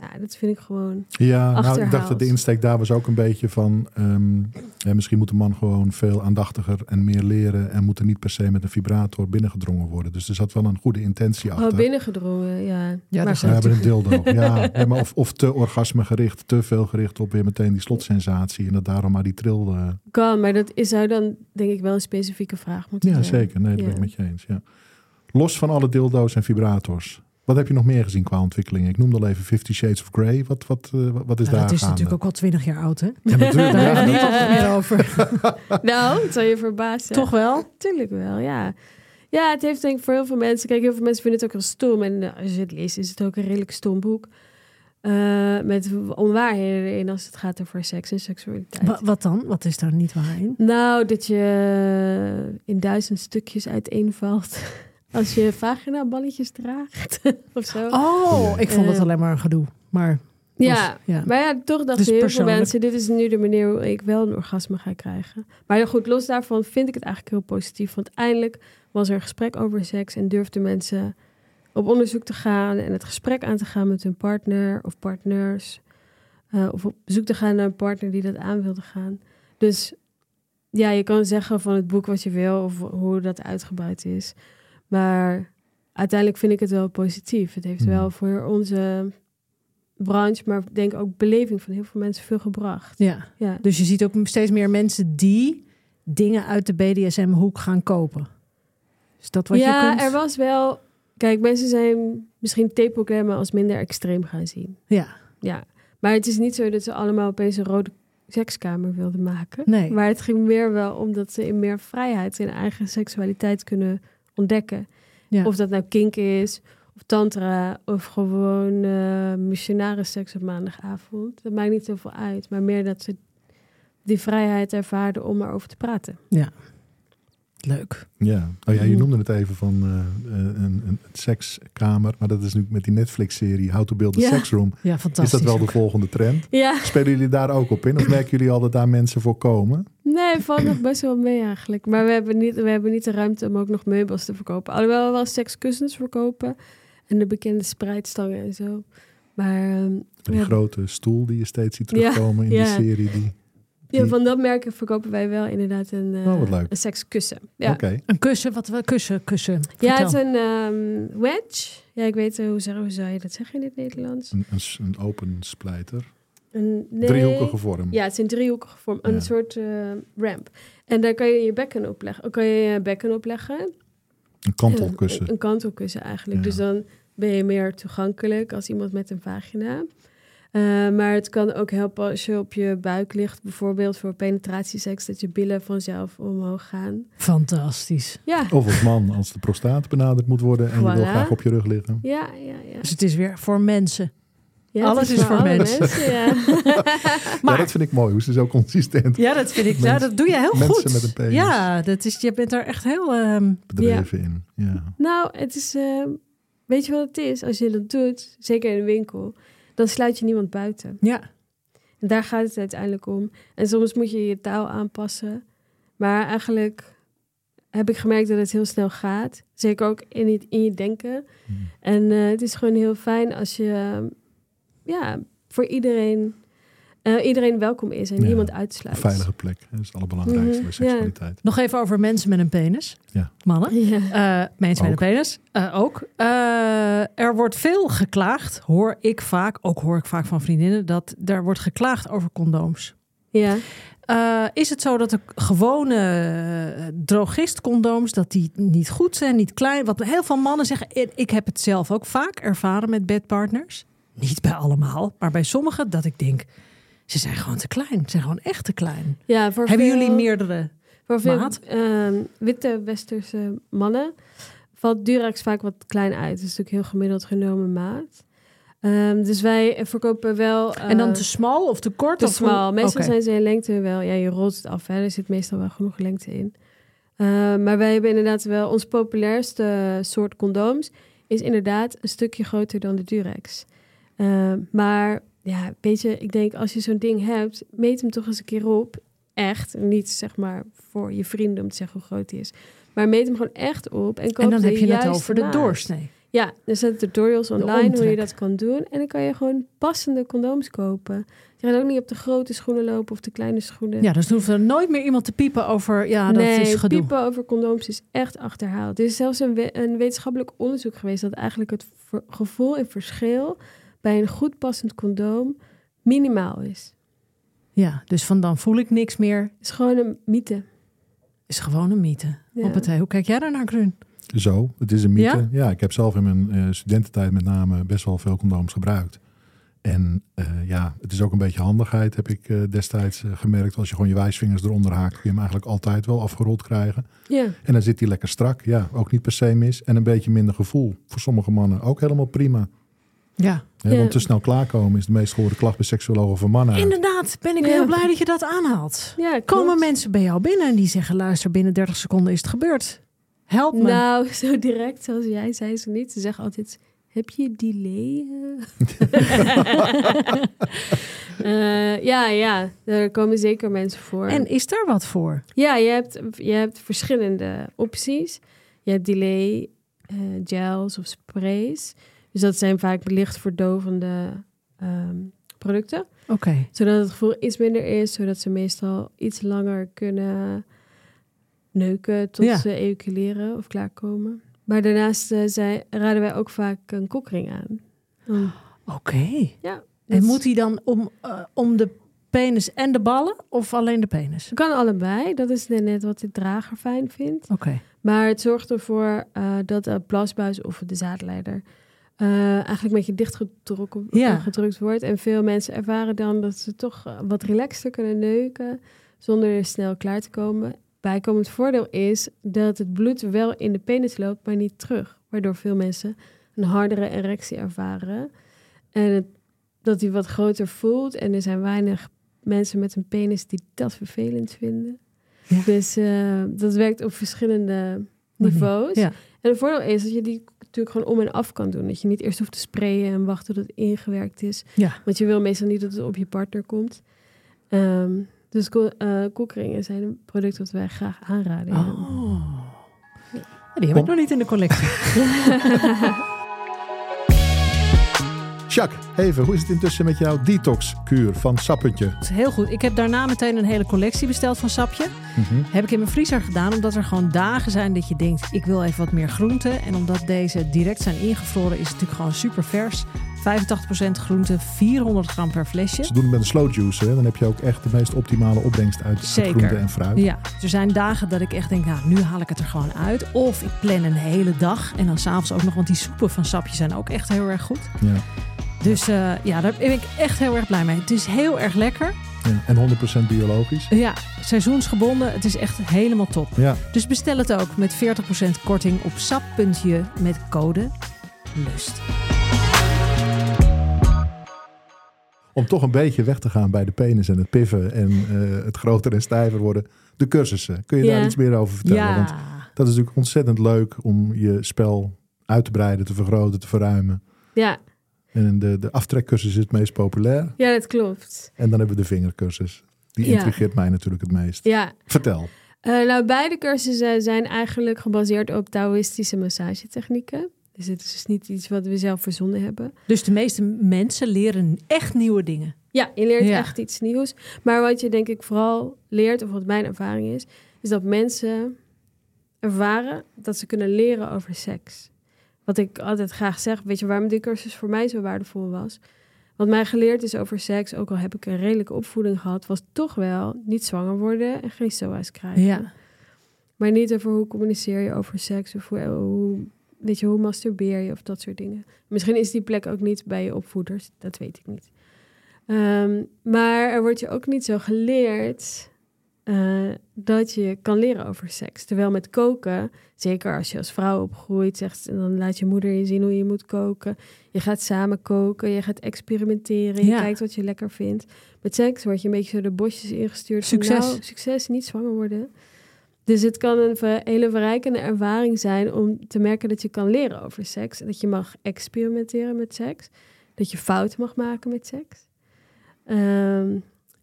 Ja, dat vind ik gewoon... Ja, nou, ik dacht dat de insteek daar was ook een beetje van... ehm, ja, misschien moet de man gewoon veel aandachtiger en meer leren... en moet er niet per se met een vibrator binnengedrongen worden. Dus er zat wel een goede intentie achter. Oh, binnengedrongen, ja. Ja, maar hebben een dildo. Ja, ja, maar of, of te orgasme gericht, te veel gericht op weer meteen die slotsensatie. En dat daarom maar die tril. eh, Kan, maar dat is, zou dan denk ik wel een specifieke vraag moeten ja, zijn. zeker. Nee, dat ben ik Ja. met je eens. Ja. Los van alle dildo's en vibrators. Wat heb je nog meer gezien qua ontwikkeling? Ik noemde al even Fifty Shades of Grey. Wat, wat, eh, wat is daar dat is gaande? natuurlijk ook al twintig jaar oud, hè? Ja, natuurlijk. Daar hebben we het niet meer over. Nou, het zal je verbazen. Toch wel? Tuurlijk wel, ja. Ja, het heeft denk ik voor heel veel mensen... Kijk, heel veel mensen vinden het ook heel stom. En eh, als je het leest, is het ook een redelijk stom boek. Eh, met onwaarheden erin als het gaat over seks en seksualiteit. Wa- wat dan? Wat is daar niet waar in? Nou, dat je in duizend stukjes uiteenvalt als je vagina-balletjes draagt of zo. Oh, ik vond het Eh, alleen maar een gedoe. Maar ja, ja. maar ja, toch dachten Dus heel veel mensen... dit is nu de manier hoe ik wel een orgasme ga krijgen. Maar ja, goed, los daarvan vind ik het eigenlijk heel positief. Want eindelijk was er een gesprek over seks... en durfden mensen op onderzoek te gaan... en het gesprek aan te gaan met hun partner of partners... eh, of op bezoek te gaan naar een partner die dat aan wilde gaan. Dus ja, je kan zeggen van het boek wat je wil... of hoe dat uitgebreid is. Maar uiteindelijk vind ik het wel positief. Het heeft Hmm. wel voor onze branche, maar ik denk ook beleving van heel veel mensen veel gebracht. ja. Ja, Dus je ziet ook steeds meer mensen die dingen uit de BDSM-hoek gaan kopen. Is dat wat ja je kunt? er was wel... Kijk, mensen zijn misschien tepelklemmen als minder extreem gaan zien. Ja, Ja, maar het is niet zo dat ze allemaal opeens een rode sekskamer wilden maken. nee. Maar het ging meer wel om dat ze in meer vrijheid hun eigen seksualiteit kunnen ontdekken. Ja. Of dat nou kink is, of tantra, of gewoon eh missionaris seks op maandagavond. Dat maakt niet zoveel uit, maar meer dat ze die vrijheid ervaren om erover te praten. Leuk. Ja, oh ja je noemde het even van eh, eh, een, een, een sekskamer. Maar dat is nu met die Netflix-serie How to Build a Ja. Sex Room. Ja, Is dat wel de volgende trend? Ja, Spelen jullie daar ook op in? Of merken jullie al dat daar mensen voor komen? nee, valt nog best wel mee eigenlijk. Maar we hebben, niet, we hebben niet de ruimte om ook nog meubels te verkopen. Alhoewel we wel sekskussens verkopen. En de bekende spreidstangen en zo. Maar Die hebben- grote stoel die je steeds ziet Ja, terugkomen in die serie. Die... ja, van dat merk verkopen wij wel inderdaad een, eh, Oh, leuk. een sekskussen. Ja. Een kussen, wat we kussen, kussen. Ja, het is een ehm, wedge. Ja, ik weet eh, hoe, zeg- hoe zou je dat zeggen in het Nederlands? Een, een, open splijter. Een nee. Driehoekige vorm. Ja, het is een driehoekige vorm. Een Ja. soort eh, ramp. En daar kan je je bekken op leggen. Ook kan je je bekken op leggen. Een kantelkussen. Een, een kantelkussen eigenlijk. Ja. Dus dan ben je meer toegankelijk als iemand met een vagina. Eh, maar het kan ook helpen als je op je buik ligt, bijvoorbeeld voor penetratieseks, dat je billen vanzelf omhoog gaan. Fantastisch. Ja, Of als man, als de prostaat benaderd moet worden en je wil graag op je rug liggen. ja, ja, ja. Dus het is weer voor mensen. ja alles het is voor alle mensen. ja. Maar dat vind ik mooi, hoe ze zo consistent Ja, dat vind ik. Ja, Mensen- dat doe je heel mensen goed. met een penis. Ja, dat is, je bent daar echt heel. ehm, bedreven in. Ja. Nou, het is. eh, weet je wat het is? Als je dat doet, zeker in een winkel, dan sluit je niemand buiten. ja. En daar gaat het uiteindelijk om. En soms moet je je taal aanpassen. Maar eigenlijk heb ik gemerkt dat het heel snel gaat. Zeker ook in, het, in je denken. Hmm. En eh, het is gewoon heel fijn als je ja, voor iedereen, eh, iedereen welkom is en Ja, niemand Een uitsluit. veilige plek. Dat is het allerbelangrijkste Mhm, bij seksualiteit. Nog even over mensen met een penis. Ja. Mannen. Ja. Eh, mensen met een penis. Eh, ook. Eh, er wordt veel geklaagd, hoor ik vaak, ook hoor ik vaak van vriendinnen, dat er wordt geklaagd over condooms. ja. Eh, is het zo dat de gewone drogist-condooms dat die niet goed zijn, niet klein? Wat heel veel mannen zeggen. en Ik heb het zelf ook vaak ervaren met bedpartners. Niet bij allemaal, maar bij sommigen dat ik denk, ze zijn gewoon te klein. Ze zijn gewoon echt te klein. ja voor Hebben veel- jullie meerdere? Voor veel Maat? ehm, witte westerse mannen valt Durex vaak wat klein uit. Het is natuurlijk heel gemiddeld genomen maat. Ehm, dus wij verkopen wel... en dan eh, te smal of te kort? te of smal. Meestal zijn ze in lengte wel... Ja, je rolt het af. Hè. Er zit meestal wel genoeg lengte in. Uh, maar wij hebben inderdaad wel ons populairste soort condooms is inderdaad een stukje groter dan de Durex. Uh, maar ja, weet je, ik denk als je zo'n ding hebt, meet hem toch eens een keer op. Echt, niet zeg maar voor je vrienden om te zeggen hoe groot hij is. Maar meet hem gewoon echt op. En, koop en dan heb je het over de doorsnee. Ja, er zijn tutorials online hoe je dat kan doen. En dan kan je gewoon passende condooms kopen. Je gaat ook niet op de grote schoenen lopen of de kleine schoenen. Ja, dus hoeft er nooit meer iemand te piepen over, ja, dat nee, is gedoe. piepen over condooms is echt achterhaald. Er is zelfs een, een wetenschappelijk onderzoek geweest... dat eigenlijk het gevoel en verschil bij een goed passend condoom minimaal is. Ja, dus van dan voel ik niks meer. Het is gewoon een mythe. Is gewoon een mythe. Ja. Op het, hoe kijk jij daar naar, Grun? Zo, het is een mythe. Ja, ja ik heb zelf in mijn uh, studententijd met name best wel veel condooms gebruikt. En uh, ja, het is ook een beetje handigheid, heb ik uh, destijds gemerkt. Als je gewoon je wijsvingers eronder haakt, kun je hem eigenlijk altijd wel afgerold krijgen. Ja. En dan zit hij lekker strak. Ja, ook niet per se mis. En een beetje minder gevoel. Voor sommige mannen ook helemaal prima. Ja. ja want te snel klaarkomen is de meest gehoorde klacht bij seksuologen van mannen. Inderdaad, ben ik heel blij dat je dat aanhaalt. Ja, Komen mensen bij jou binnen en die zeggen: luister, binnen 30 seconden is het gebeurd. Help me. Nou, zo direct zoals jij zei ze niet. Ze zeggen altijd: heb je delay? uh, ja, ja, daar komen zeker mensen voor. En is daar wat voor? Ja, je hebt, je hebt verschillende opties. Je hebt delay, uh, gels of sprays. Dus dat zijn vaak licht verdovende um, producten. Oké. Okay. Zodat het gevoel iets minder is, zodat ze meestal iets langer kunnen neuken tot ja. ze ejaculeren of klaarkomen. Maar daarnaast uh, zij, raden wij ook vaak een kokring aan. Um, Oké. Okay. Ja. En moet die dan om, uh, om de penis en de ballen of alleen de penis? Kan allebei. Dat is net wat de drager fijn vindt. Oké. Okay. Maar het zorgt ervoor uh, dat de plasbuis of de zaadleider uh, eigenlijk een beetje dichtgetrokken ja. gedrukt wordt. En veel mensen ervaren dan dat ze toch wat relaxter kunnen neuken zonder snel klaar te komen. Bijkomend voordeel is dat het bloed wel in de penis loopt, maar niet terug. Waardoor veel mensen een hardere erectie ervaren. En het, dat hij wat groter voelt. En er zijn weinig mensen met een penis die dat vervelend vinden. Ja. Dus uh, dat werkt op verschillende niveaus. Ja. En het voordeel is dat je die natuurlijk gewoon om en af kan doen. Dat je niet eerst hoeft te sprayen en wachten tot het ingewerkt is. Ja. Want je wil meestal niet dat het op je partner komt. Um, dus uh, koekringen zijn een product dat wij graag aanraden. Oh. Ja. Die heb ik nog niet in de collectie. Jacques, even, hoe is het intussen met jouw detox-kuur van Sappetje? Heel goed. Ik heb daarna meteen een hele collectie besteld van Sapje. Mm -hmm. Heb ik in mijn vriezer gedaan, omdat er gewoon dagen zijn dat je denkt... ik wil even wat meer groente. En omdat deze direct zijn ingevroren, is het natuurlijk gewoon super vers. 85% groente, 400 gram per flesje. Ze doen het met een slow juice, hè? dan heb je ook echt de meest optimale opbrengst uit Zeker. groente en fruit. Ja, er zijn dagen dat ik echt denk, nou, nu haal ik het er gewoon uit. Of ik plan een hele dag en dan s'avonds ook nog, want die soepen van sapje zijn ook echt heel erg goed. Ja. Dus uh, ja, daar ben ik echt heel erg blij mee. Het is heel erg lekker. Ja, en 100% biologisch. Ja, seizoensgebonden. Het is echt helemaal top. Ja. Dus bestel het ook met 40% korting op sap.je met code LUST. Om toch een beetje weg te gaan bij de penis en het piffen en uh, het groter en stijver worden. De cursussen. Kun je Ja. daar iets meer over vertellen? Ja, Want dat is natuurlijk ontzettend leuk om je spel uit te breiden, te vergroten, te verruimen. Ja, En de, de aftrekcursus is het meest populair. ja, dat klopt. En dan hebben we de vingercursus. Die Ja. intrigeert mij natuurlijk het meest. Ja, Vertel. Eh, nou, beide cursussen zijn eigenlijk gebaseerd op Taoïstische massagetechnieken. Dus het is dus niet iets wat we zelf verzonnen hebben. dus de meeste mensen leren echt nieuwe dingen. Ja, je leert Ja. echt iets nieuws. Maar wat je denk ik vooral leert, of wat mijn ervaring is, is dat mensen ervaren dat ze kunnen leren over seks. Wat ik altijd graag zeg, weet je waarom die cursus voor mij zo waardevol was? Wat mij geleerd is over seks, ook al heb ik een redelijke opvoeding gehad, was toch wel niet zwanger worden en geen SOA's krijgen. Ja. Maar niet over hoe communiceer je over seks of hoe, hoe, weet je, hoe masturbeer je of dat soort dingen. Misschien is die plek ook niet bij je opvoeders, dat weet ik niet. Ehm, maar er wordt je ook niet zo geleerd eh, dat je kan leren over seks. Terwijl met koken, zeker als je als vrouw opgroeit, zegt, dan laat je moeder je zien hoe je moet koken. Je gaat samen koken, je gaat experimenteren, je Ja. kijkt wat je lekker vindt. Met seks word je een beetje zo de bosjes ingestuurd. van, Succes. nou, succes, niet zwanger worden. Dus het kan een hele verrijkende ervaring zijn om te merken dat je kan leren over seks. Dat je mag experimenteren met seks. Dat je fouten mag maken met seks. Ehm,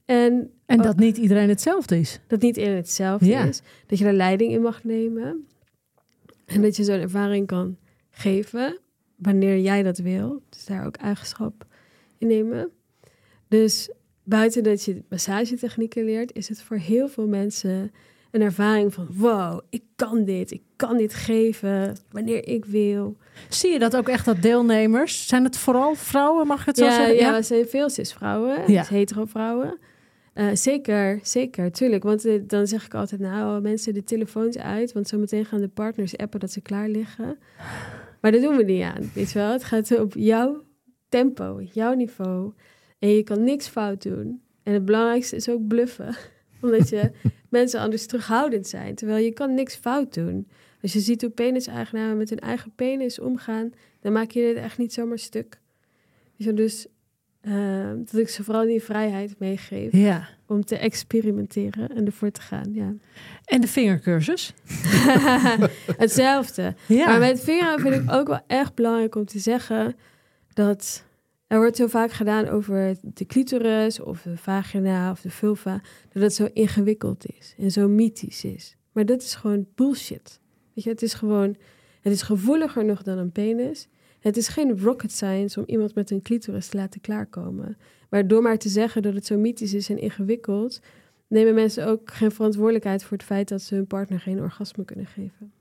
en En dat niet iedereen hetzelfde is. dat niet in hetzelfde Ja. is. Dat je er leiding in mag nemen. En dat je zo'n ervaring kan geven wanneer jij dat wil. Dus daar ook eigenschap in nemen. Dus buiten dat je massagetechnieken leert, is het voor heel veel mensen een ervaring van wow, ik kan dit, ik kan dit geven wanneer ik wil. Zie je dat ook echt dat deelnemers? Zijn het vooral vrouwen, mag ik het zo Ja, zeggen? ja, er zijn veel cis-vrouwen, Ja. dus hetero-vrouwen. Eh, zeker, zeker, tuurlijk. Want eh, dan zeg ik altijd, nou, mensen de telefoons uit. Want zometeen gaan de partners appen dat ze klaar liggen. Maar dat doen we niet aan, weet je wel. Het gaat op jouw tempo, jouw niveau. En je kan niks fout doen. En het belangrijkste is ook bluffen. Omdat je mensen anders terughoudend zijn. Terwijl je kan niks fout doen. Als je ziet hoe penis-eigenaren met hun eigen penis omgaan... dan maak je dit echt niet zomaar stuk. Dus eh, dat ik ze vooral die vrijheid meegeef Ja. om te experimenteren en ervoor te gaan. Ja. En de vingercursus? Hetzelfde. Ja. Maar met vingeren vind ik ook wel echt belangrijk om te zeggen dat er wordt zo vaak gedaan over de clitoris of de vagina of de vulva, dat het zo ingewikkeld is en zo mythisch is. Maar dat is gewoon bullshit. Weet je, het is gewoon, het is gevoeliger nog dan een penis. Het is geen rocket science om iemand met een clitoris te laten klaarkomen. Maar door maar te zeggen dat het zo mythisch is en ingewikkeld, nemen mensen ook geen verantwoordelijkheid voor het feit dat ze hun partner geen orgasme kunnen geven.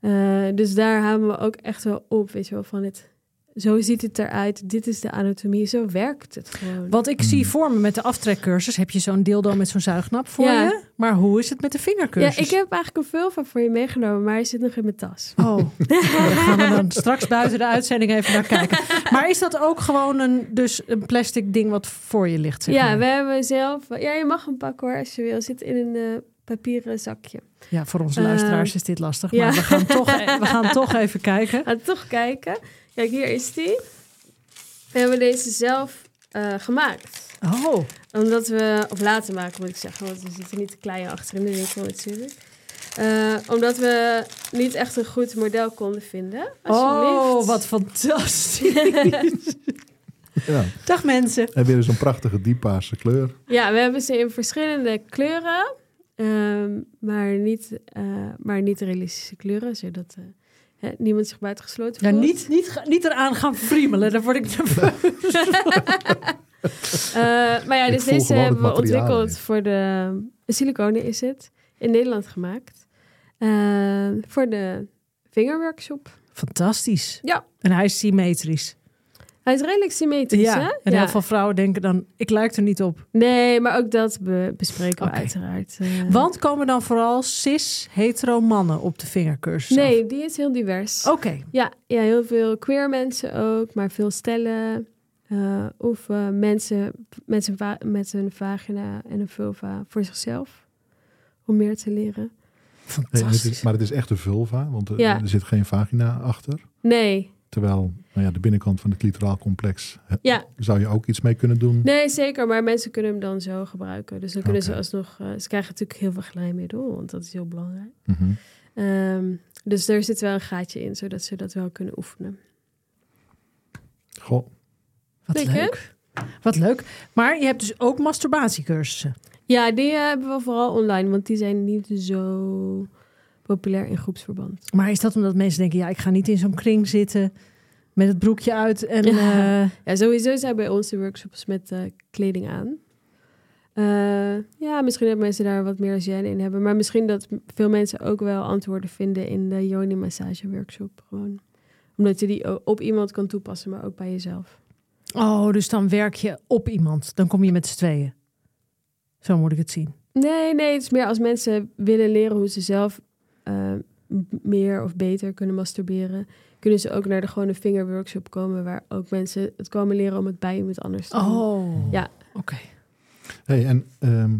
Eh, dus daar houden we ook echt wel op, weet je wel, van het. Zo ziet het eruit, dit is de anatomie, zo werkt het gewoon. Want ik zie voor me met de aftrekcursus heb je zo'n dildo met zo'n zuignap voor Ja. je. Maar hoe is het met de Ja, vingercursus? ik heb eigenlijk een vulva voor je meegenomen, maar hij zit nog in mijn tas. Oh, daar gaan we dan straks buiten de uitzending even naar kijken. Maar is dat ook gewoon een, dus een plastic ding wat voor je ligt? Zeg ja, maar? we hebben zelf. Ja, je mag hem pakken hoor, als je wil. Zit in een eh, papieren zakje. ja, voor onze luisteraars is dit lastig. ja. Maar we gaan, toch, e- we gaan toch even kijken. Ga toch kijken. Kijk, hier is die. We hebben deze zelf eh, gemaakt. Oh, Omdat we, of laten maken moet ik zeggen, want we zitten niet te klein achter in de winkel natuurlijk. Eh, omdat we niet echt een goed model konden vinden. Alsjeblieft. oh wat fantastisch. Ja. Dag mensen. En weer zo'n prachtige diepaarse kleur. Ja, we hebben ze in verschillende kleuren, ehm, maar, niet, eh, maar niet realistische kleuren, zodat hè, niemand zich buitengesloten Ja, voelt. niet, niet, ga- niet eraan gaan friemelen. Dan word ik nerveus. Eh, maar ja, dus deze hebben we ontwikkeld in. voor de, de siliconen is het, in Nederland gemaakt. Eh, voor de vingerworkshop. Fantastisch. Ja. En hij is symmetrisch. Hij is redelijk symmetrisch, hè? En heel veel vrouwen denken dan, ik lijk er niet op. Nee, maar ook dat be- bespreken we uiteraard. eh. Want komen dan vooral cis, hetero mannen op de vingercursus af? Nee, die is heel divers. Oké. Ja, ja, heel veel queer mensen ook, maar veel stellen. eh, of eh, mensen met een, va- met een vagina en een vulva voor zichzelf. Om meer te leren. Hey, en het Fantastisch. is, maar het is echt een vulva, want er, Ja. er zit geen vagina achter. Nee, Terwijl nou ja, de binnenkant van het clitoraal complex hè, ja, zou je ook iets mee kunnen doen. nee, zeker. Maar mensen kunnen hem dan zo gebruiken. Dus dan kunnen ze alsnog... eh, ze krijgen natuurlijk heel veel glijmiddel, want dat is heel belangrijk. Mhm. Ehm, dus er zit wel een gaatje in, zodat ze dat wel kunnen oefenen. Goh, Wat Leuk, hè? leuk. Wat leuk. Maar je hebt dus ook masturbatiecursussen. Ja, die eh, hebben we vooral online, want die zijn niet zo populair in groepsverband. Maar is dat omdat mensen denken, ja, ik ga niet in zo'n kring zitten met het broekje uit en... Ja. eh, Ja, sowieso zijn bij ons de workshops met eh, kleding aan. Eh, ja, misschien dat mensen daar wat meer zin in hebben. Maar misschien dat veel mensen ook wel antwoorden vinden in de Yoni Massage Workshop. Gewoon. Omdat je die op iemand kan toepassen, maar ook bij jezelf. oh, dus dan werk je op iemand. Dan kom je met z'n tweeën. Zo moet ik het zien. Nee, nee, het is meer als mensen willen leren hoe ze zelf eh, meer of beter kunnen masturberen. Kunnen ze ook naar de gewone vingerworkshop komen, waar ook mensen het komen leren om het bij iemand anders te doen. Oh. Ja. Oké. hey, en ehm,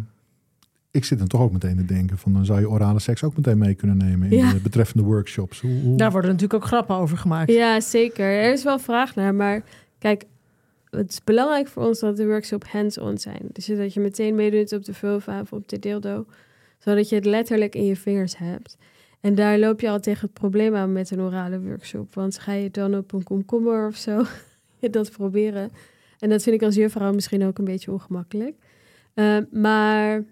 ik zit dan toch ook meteen te denken van dan zou je orale seks ook meteen mee kunnen nemen in Ja. de betreffende workshops. Hoe, hoe- Daar worden natuurlijk ook grappen over gemaakt. Ja, zeker. Er is wel vraag naar, maar kijk, het is belangrijk voor ons dat de workshop hands-on zijn. Dus dat je meteen meedoet op de vulva of op de dildo. Zodat je het letterlijk in je vingers hebt. En daar loop je al tegen het probleem aan met een orale workshop. Want ga je dan op een komkommer of zo dat proberen? En dat vind ik als juffrouw misschien ook een beetje ongemakkelijk. Uh, maar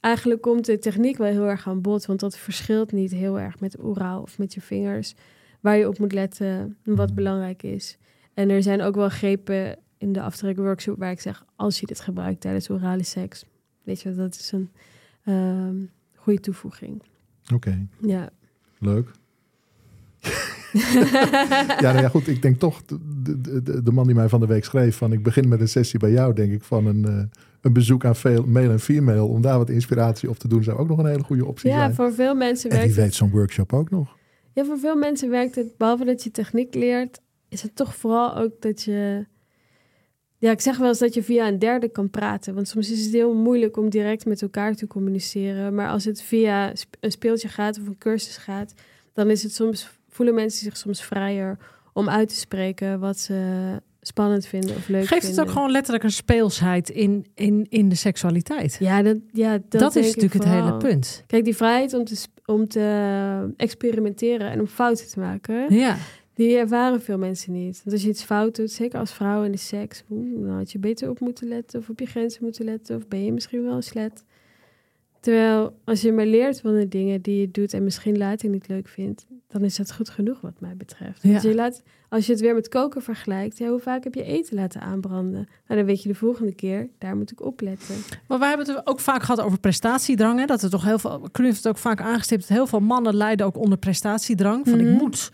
eigenlijk komt de techniek wel heel erg aan bod. Want dat verschilt niet heel erg met oraal of met je vingers. Waar je op moet letten, wat belangrijk is. En er zijn ook wel grepen in de aftrekworkshop waar ik zeg... als je dit gebruikt tijdens orale seks... weet je, dat is een uh, goede toevoeging. Oké. Ja. Leuk. ja, nou ja, goed. Ik denk toch, de, de, de, man die mij van de week schreef van ik begin met een sessie bij jou, denk ik van een, uh, een bezoek aan veel, mail en female, om daar wat inspiratie op te doen, zou ook nog een hele goede optie ja, zijn. Ja, voor veel mensen en werkt wie weet zo'n workshop ook nog. Ja, voor veel mensen werkt het, behalve dat je techniek leert, is het toch vooral ook dat je ja, ik zeg wel eens dat je via een derde kan praten. Want soms is het heel moeilijk om direct met elkaar te communiceren. Maar als het via een speeltje gaat of een cursus gaat, dan is het soms, voelen mensen zich soms vrijer om uit te spreken wat ze spannend vinden of leuk Geeft vinden. het ook gewoon letterlijk een speelsheid in, in, in de seksualiteit? Ja, dat, ja, dat, dat is natuurlijk het hele punt. Kijk, die vrijheid om te, om te experimenteren en om fouten te maken, Ja. Die ervaren veel mensen niet. Want als je iets fout doet, zeker als vrouw in de seks, dan had je beter op moeten letten of op je grenzen moeten letten of ben je misschien wel een slet. Terwijl als je maar leert van de dingen die je doet en misschien later niet leuk vindt, dan is dat goed genoeg wat mij betreft. Ja. Want je laat, als je het weer met koken vergelijkt, ja, hoe vaak heb je eten laten aanbranden? Nou, dan weet je de volgende keer, daar moet ik op letten. Maar wij hebben het ook vaak gehad over prestatiedrang. Hè? Dat er toch heel veel. Heeft het ook vaak aangestipt. dat Heel veel mannen lijden ook onder prestatiedrang. Van Mhm. ik moet.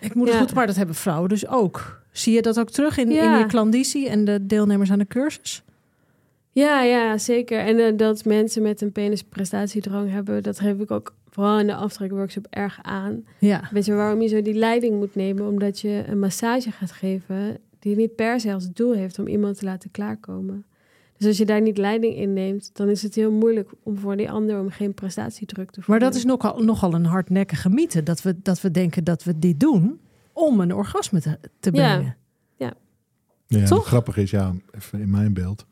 Ik moet het Ja. goed, maar dat hebben vrouwen dus ook. Zie je dat ook terug in, Ja. in je klanditie en de deelnemers aan de cursus? Ja, ja, zeker. En eh, dat mensen met een penis prestatiedrang hebben, dat geef ik ook vooral in de aftrekworkshop erg aan. Ja. Weet je waarom je zo die leiding moet nemen? Omdat je een massage gaat geven die niet per se als doel heeft om iemand te laten klaarkomen. Dus als je daar niet leiding in neemt, dan is het heel moeilijk om voor die ander om geen prestatiedruk te Maar voelen. dat is nogal, nogal een hardnekkige mythe. Dat we, dat we denken dat we dit doen om een orgasme te, te Ja. brengen. Ja, Toch? Het grappige is, ja, even in mijn beeld,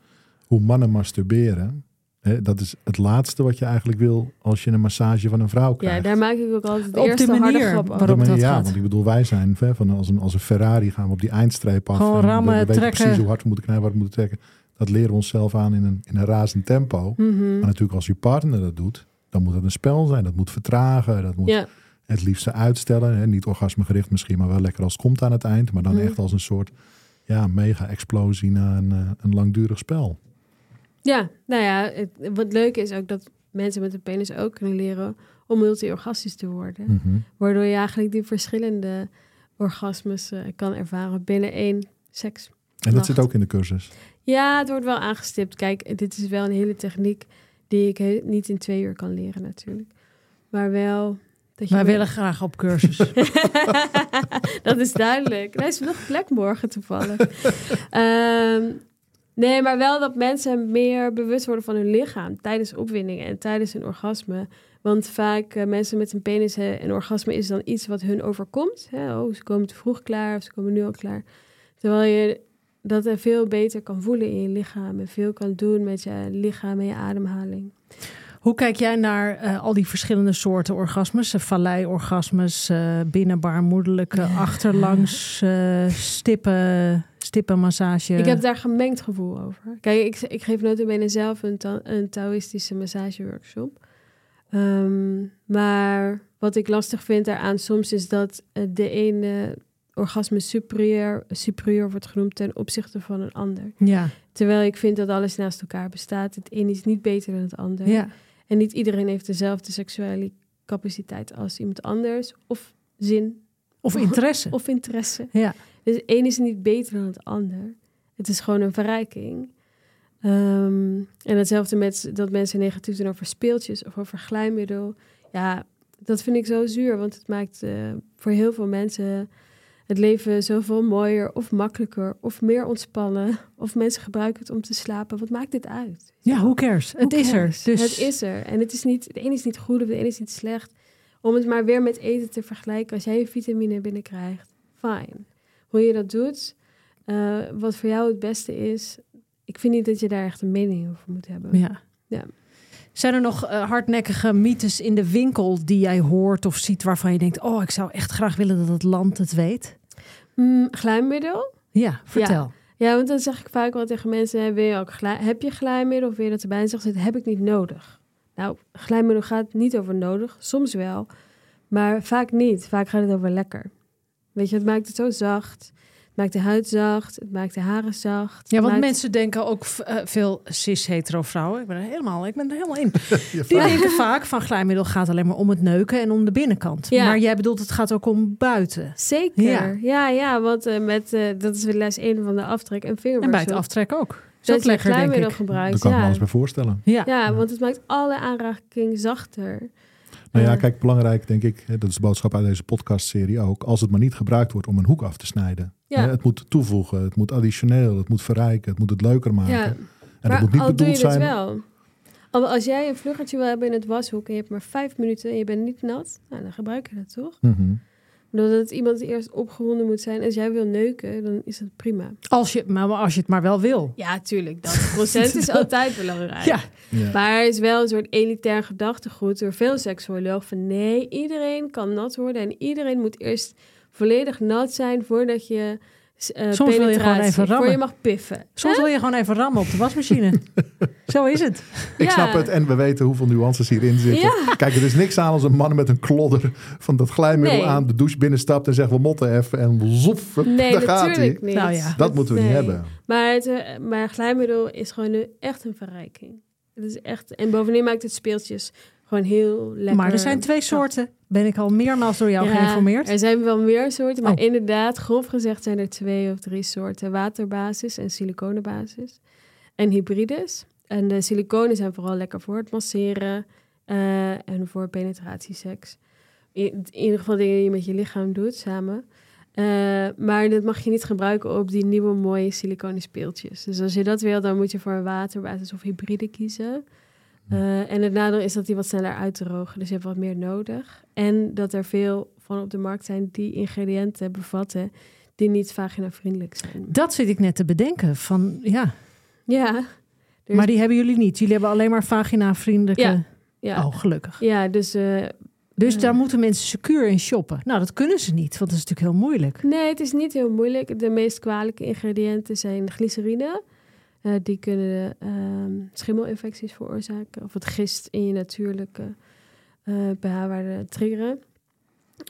hoe mannen masturberen, hè, dat is het laatste wat je eigenlijk wil als je een massage van een vrouw Ja, krijgt. daar maak ik ook altijd de Op de eerste harde manier grap over. waarop Maar dat ja, gaat. want ik bedoel, wij zijn hè, van als een, als een Ferrari gaan we op die eindstreep af. Gewoon en we- rammen, we weten trekken. precies hoe hard we moeten knijpen, wat we moeten trekken. Dat leren we onszelf aan in een, in een razend tempo. Mhm. Maar natuurlijk als je partner dat doet, dan moet het een spel zijn. Dat moet vertragen, dat moet Ja, het liefste uitstellen. Hè? Niet orgasmegericht misschien, maar wel lekker als het komt aan het eind. Maar dan Mhm. echt als een soort ja, mega-explosie na een, eh, een langdurig spel. ja, nou ja, het, wat leuk is ook dat mensen met een penis ook kunnen leren om multi-orgastisch te worden. Mhm. Waardoor je eigenlijk die verschillende orgasmes eh, kan ervaren binnen één seks. En dat zit ook in de cursus. Ja, het wordt wel aangestipt. Kijk, dit is wel een hele techniek die ik niet in twee uur kan leren natuurlijk. Maar wel... Dat je Wij willen graag op cursus. dat is duidelijk. Er is nog plek morgen toevallig. Ehm, nee, maar wel dat mensen meer bewust worden van hun lichaam tijdens opwindingen en tijdens een orgasme. Want vaak eh, mensen met een penis, hè, een orgasme is dan iets wat hun overkomt. Hè? Oh, ze komen te vroeg klaar of ze komen nu al klaar. Terwijl je dat er veel beter kan voelen in je lichaam en veel kan doen met je lichaam en je ademhaling. Hoe kijk jij naar eh, al die verschillende soorten orgasmes? Uh, Vallei-orgasmes, eh binnenbaarmoedelijke, achterlangs, eh, stippen, stippenmassage. Ik heb daar gemengd gevoel over. Kijk, ik, ik geef notabene zelf een, ta- een Taoïstische massageworkshop. Ehm, maar wat ik lastig vind daaraan soms is dat eh, de ene orgasme superieur, superieur wordt genoemd ten opzichte van een ander. Ja, Terwijl ik vind dat alles naast elkaar bestaat. Het een is niet beter dan het ander. ja. En niet iedereen heeft dezelfde seksuele capaciteit als iemand anders. Of zin Of interesse. of interesse. Ja. Dus een is niet beter dan het ander. Het is gewoon een verrijking. Ehm, en hetzelfde met dat mensen negatief doen over speeltjes of over glijmiddel. Ja, dat vind ik zo zuur, want het maakt eh, voor heel veel mensen het leven zoveel mooier of makkelijker of meer ontspannen. Of mensen gebruiken het om te slapen. Wat maakt dit uit? Ja, who cares? Het is er. Dus Het is er. En het is niet, de ene is niet goed of de ene is niet slecht. Om het maar weer met eten te vergelijken. Als jij je vitamine binnenkrijgt, fijn. Hoe je dat doet, eh, wat voor jou het beste is. Ik vind niet dat je daar echt een mening over moet hebben. Ja. Ja. Zijn er nog eh, hardnekkige mythes in de winkel die jij hoort of ziet waarvan je denkt: Oh, ik zou echt graag willen dat het land het weet? Mm, glijmiddel? Ja, vertel. Ja, want dan zeg ik vaak wel tegen mensen: wil je ook glij- heb je glijmiddel of wil je dat erbij? En zeggen ze: dat heb ik niet nodig. Nou, glijmiddel gaat niet over nodig, soms wel, maar vaak niet. Vaak gaat het over lekker. Weet je, het maakt het zo zacht. Het maakt de huid zacht, het maakt de haren zacht. Ja, want maakt- mensen denken ook eh, veel cis-hetero vrouwen. Ik ben er helemaal, ik ben er helemaal in. Die vraagt- denken vaak van glijmiddel gaat alleen maar om het neuken en om de binnenkant. Ja. Maar jij bedoelt het gaat ook om buiten. Zeker. Ja. Ja, ja, want eh, met, eh, dat is weer les 1 van de aftrek en En vingerwortel. bij het aftrekken ook. Dat je glijmiddel. Daar gebruikt. kan ik me alles bij voorstellen. Ja. ja, want het maakt alle aanraking zachter. Nou ja, kijk, belangrijk denk ik, dat is de boodschap uit deze podcastserie ook. Als het maar niet gebruikt wordt om een hoek af te snijden. Ja. Het moet toevoegen, het moet additioneel, het moet verrijken, het moet het leuker maken. Ja, En maar het moet niet al doe bedoeld je het zijn. wel. Al- Als jij een vluggertje wil hebben in het washoek en je hebt maar vijf minuten en je bent niet nat, nou, dan gebruik je dat toch? Mhm. Omdat het iemand eerst opgewonden moet zijn. Als jij wil neuken, dan is dat prima. Als je, maar als je het maar wel wil. Ja, tuurlijk. Dat procent is altijd belangrijk. Ja. Ja. Maar er is wel een soort elitair gedachtegoed door veel seksuologen van nee, iedereen kan nat worden en iedereen moet eerst volledig nat zijn voordat je eh Soms wil je gewoon even rammen. voor je mag piffen. Soms wil je gewoon even rammen op de wasmachine. Zo is het. Ik Ja. snap het en we weten hoeveel nuances hierin zitten. Kijk, er is niks aan als een man met een klodder van dat glijmiddel Nee. aan de douche binnenstapt en zegt we motten even en zoef, Nee, daar gaat hij. natuurlijk niet. Nou ja. Dat moeten we niet hebben. Maar, het, eh, maar glijmiddel is gewoon een, echt een verrijking. Het is echt, en bovendien maakt het speeltjes gewoon heel lekker. Maar er zijn twee soorten. Ben ik al meermaals door jou Ja, geïnformeerd? Er zijn wel meer soorten, maar Oh. inderdaad, grof gezegd zijn er twee of drie soorten. Waterbasis en siliconenbasis. En hybrides. En de siliconen zijn vooral lekker voor het masseren eh, en voor penetratieseks. In, in ieder geval dingen die je met je lichaam doet samen. Eh, maar dat mag je niet gebruiken op die nieuwe mooie siliconen speeltjes. Dus als je dat wil, dan moet je voor een waterbasis of hybride kiezen. Eh, en het nadeel is dat die wat sneller uitdrogen. Dus je hebt wat meer nodig. En dat er veel van op de markt zijn die ingrediënten bevatten die niet vaginavriendelijk zijn. Dat zit ik net te bedenken. Van, ja. Ja. Dus- Maar die hebben jullie niet. Jullie hebben alleen maar vagina-vriendelijke... Ja. Ja, Oh, gelukkig. ja dus eh, Dus Ja. daar moeten mensen secuur in shoppen. Nou, dat kunnen ze niet, want dat is natuurlijk heel moeilijk. nee, het is niet heel moeilijk. De meest kwalijke ingrediënten zijn glycerine. Eh, die kunnen ehm, schimmelinfecties veroorzaken. Of het gist in je natuurlijke eh pH-waarde triggeren.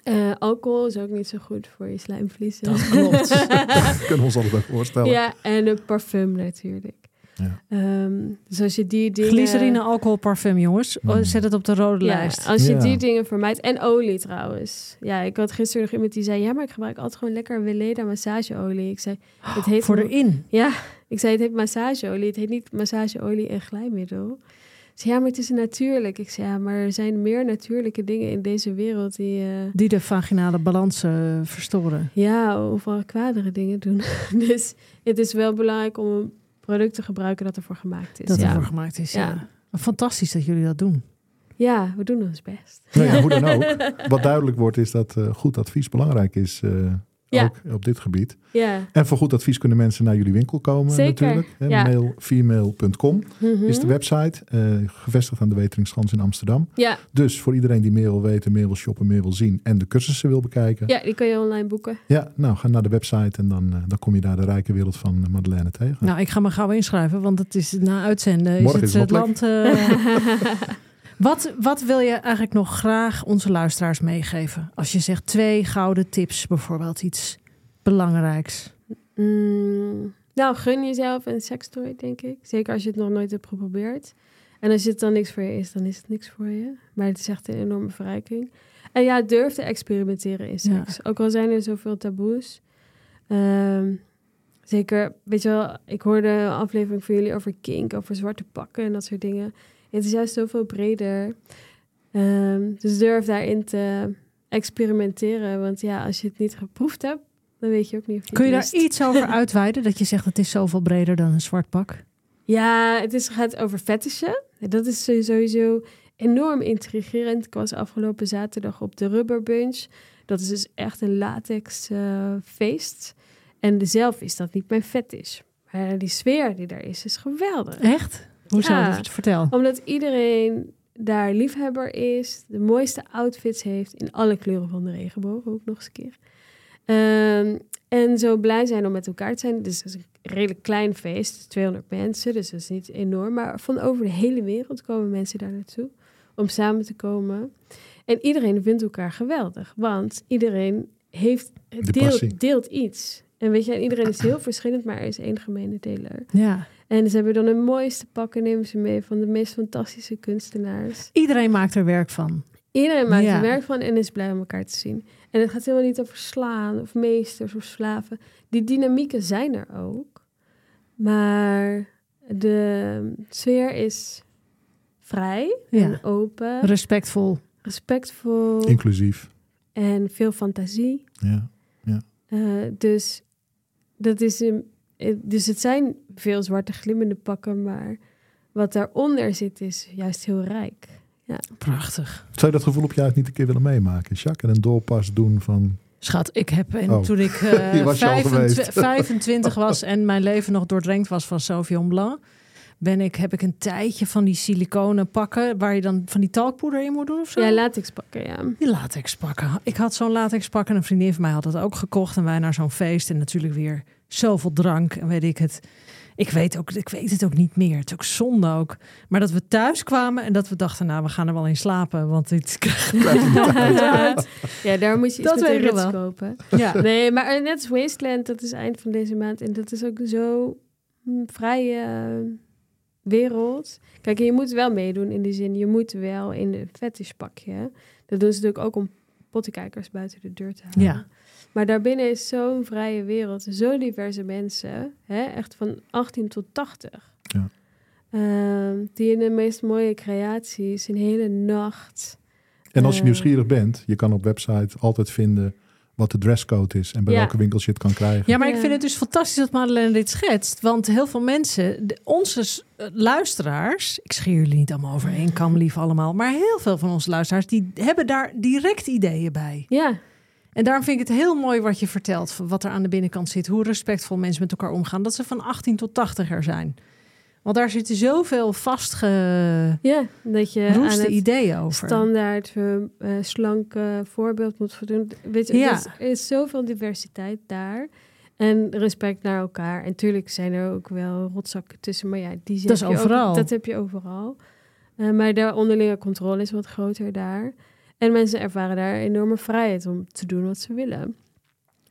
Eh, alcohol is ook niet zo goed voor je slijmvliezen. Dat klopt. Daar kunnen we ons altijd voorstellen. Ja, en de parfum natuurlijk. Ja. Ehm, dus als je die dingen... Glycerine, alcohol, parfum, jongens. Oh, Mm. Zet het op de rode Ja, lijst. als je Ja. die dingen vermijdt. En olie trouwens. Ja, ik had gisteren nog iemand die zei... Ja, maar ik gebruik altijd gewoon lekker Weleda massageolie. Ik zei, het heet... Voor erin. Ja, ik zei, het heet massageolie. Het heet niet massageolie en glijmiddel. Ze zei, ja, maar het is natuurlijk. Ik zei, ja, maar er zijn meer natuurlijke dingen in deze wereld die... eh, Die de vaginale balans eh, verstoren. ja, of wel kwadere dingen doen. dus het is wel belangrijk om een product te gebruiken dat ervoor gemaakt is. Dat ja. ervoor gemaakt is. Ja. Ja. Fantastisch dat jullie dat doen. ja, we doen ons best. Nou ja, hoe dan ook. Wat duidelijk wordt is dat eh, goed advies belangrijk is. eh, Ja. Ook op dit gebied. Ja. En voor goed advies kunnen mensen naar jullie winkel komen Zeker, natuurlijk. Ja. Mailfemale.com Mhm. is de website. eh, gevestigd aan de Weteringschans in Amsterdam. Ja, Dus voor iedereen die meer wil weten, meer wil shoppen, meer wil zien. En de cursussen wil bekijken. ja, die kan je online boeken. Ja, nou ga naar de website en dan, eh, dan kom je daar de rijke wereld van eh, Madeleine tegen. Nou, ik ga me gauw inschrijven, want het is na uitzenden. Morgen is is het, het het land. eh, wat, wat wil je eigenlijk nog graag onze luisteraars meegeven? Als je zegt twee gouden tips, bijvoorbeeld iets belangrijks. Mm, nou, gun jezelf een sextoy, denk ik. Zeker als je het nog nooit hebt geprobeerd. En als het dan niks voor je is, dan is het niks voor je. Maar het is echt een enorme verrijking. En ja, durf te experimenteren in seks. Ook al zijn er zoveel taboes. Ehm, zeker, weet je wel, ik hoorde een aflevering van jullie over kink, over zwarte pakken en dat soort dingen. Het is juist zoveel breder. Ehm, dus durf daarin te experimenteren. Want ja, als je het niet geproefd hebt, dan weet je ook niet of je Kun je daar iets over uitweiden? Dat je zegt het is zoveel breder dan een zwart pak? Ja, het is, gaat over fetishen. Dat is sowieso enorm intrigerend. Ik was afgelopen zaterdag op de Rubber Bunch. Dat is dus echt een latex eh, feest. En zelf is dat niet mijn fetish. Maar die sfeer die daar is, is geweldig. Echt? Hoezo? Ja. Vertel. Omdat iedereen daar liefhebber is, de mooiste outfits heeft in alle kleuren van de regenboog, ook nog eens een keer. Ehm, en zo blij zijn om met elkaar te zijn. Dus het is een redelijk klein feest, 200 mensen, dus dat is niet enorm. Maar van over de hele wereld komen mensen daar naartoe om samen te komen. En iedereen vindt elkaar geweldig, want iedereen heeft, deelt, deelt iets. En weet je, en iedereen is heel verschillend, maar er is één gemene deler. Ja. En ze hebben dan de mooiste pakken, nemen ze mee van de meest fantastische kunstenaars. Iedereen maakt er werk van. Iedereen maakt Ja. er werk van en is blij om elkaar te zien. En het gaat helemaal niet over slaan of meesters of slaven. Die dynamieken zijn er ook. Maar de sfeer is vrij Ja. en open, Respectvol. respectvol Inclusief. en veel fantasie. Ja. Eh, dus, dat is een, dus het zijn veel zwarte glimmende pakken, maar wat daaronder zit is juist heel rijk. Prachtig. Zou je dat gevoel op je uit niet een keer willen meemaken, Jacques? En een doorpas doen van... Schat, ik heb en Oh. toen ik eh, was je al 25, geweest. 25 was en mijn leven nog doordrenkt was van Sauvignon Blanc, ben ik, heb ik een tijdje van die siliconen pakken waar je dan van die talkpoeder in moet doen of zo. Ja, latex pakken, ja. Die latex pakken. Ik had zo'n latex pakken en een vriendin van mij had dat ook gekocht. En wij naar zo'n feest en natuurlijk weer zoveel drank en weet ik het. Ik weet, ook, ik weet het ook niet meer. Het is ook zonde ook. Maar dat we thuis kwamen en dat we dachten, nou, we gaan er wel in slapen. Want dit ja, daar moet je iets Dat met de wel. kopen. ja. Nee, maar net als Wasteland, dat is eind van deze maand. En dat is ook zo hm, vrije eh, wereld. Kijk, je moet wel meedoen in die zin. Je moet wel in de fetishpakje. Dat doen ze natuurlijk ook om pottenkijkers buiten de deur te halen. Ja. Maar daarbinnen is zo'n vrije wereld. Zo diverse mensen. Hè? Echt van 18 tot 80. Ja. Ehm, die in de meest mooie creaties een hele nacht... En als je Eh. nieuwsgierig bent, je kan op website altijd vinden wat de dresscode is en bij Ja. welke winkels je het kan krijgen. Ja, maar ik vind het dus fantastisch dat Madeleine dit schetst. Want heel veel mensen, de- onze eh, luisteraars, ik scheer jullie niet allemaal over één kam, lief allemaal. Maar heel veel van onze luisteraars, die hebben daar direct ideeën bij. Ja, En daarom vind ik het heel mooi wat je vertelt, wat er aan de binnenkant zit. Hoe respectvol mensen met elkaar omgaan. Dat ze van 18 tot 80 er zijn. Want daar zitten zoveel vastgeroeste ja, dat je aan het ideeën over. standaard eh, eh, slanke voorbeeld moet voldoen. Weet je, Ja. er is zoveel diversiteit daar. En respect naar elkaar. En tuurlijk zijn er ook wel rotzakken tussen. Maar ja, die Dat is ook- overal. dat heb je overal. Eh, maar de onderlinge controle is wat groter daar. En mensen ervaren daar enorme vrijheid om te doen wat ze willen.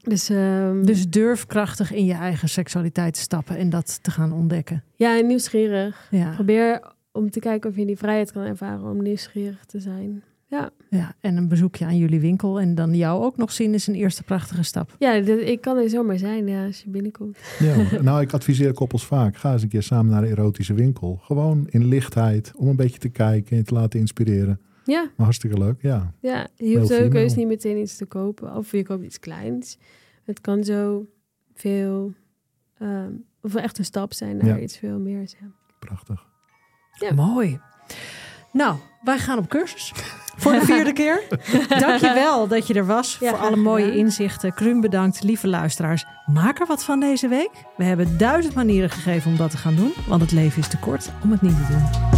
Dus, ehm, Dus durf krachtig in je eigen seksualiteit te stappen en dat te gaan ontdekken. ja, en nieuwsgierig. Ja, Probeer om te kijken of je die vrijheid kan ervaren om nieuwsgierig te zijn. Ja, ja, en een bezoekje aan jullie winkel en dan jou ook nog zien is een eerste prachtige stap. ja dat, ik kan er zomaar zijn ja, als je binnenkomt. Ja, nou, ik adviseer koppels vaak. Ga eens een keer samen naar de erotische winkel. Gewoon in lichtheid, om een beetje te kijken en te laten inspireren. Ja, Maar hartstikke leuk, ja. ja je hoeft ook heus niet meteen iets te kopen. Of je koopt iets kleins. Het kan zo veel... ehm, of echt een stap zijn naar Ja. iets veel meer. Ja. Prachtig. Ja. Mooi. Nou, wij gaan op cursus. Voor de vierde keer. Dankjewel dat je er was. Ja, voor alle mooie inzichten. Kruun bedankt, lieve luisteraars. Maak er wat van deze week. We hebben duizend manieren gegeven om dat te gaan doen. Want het leven is te kort om het niet te doen.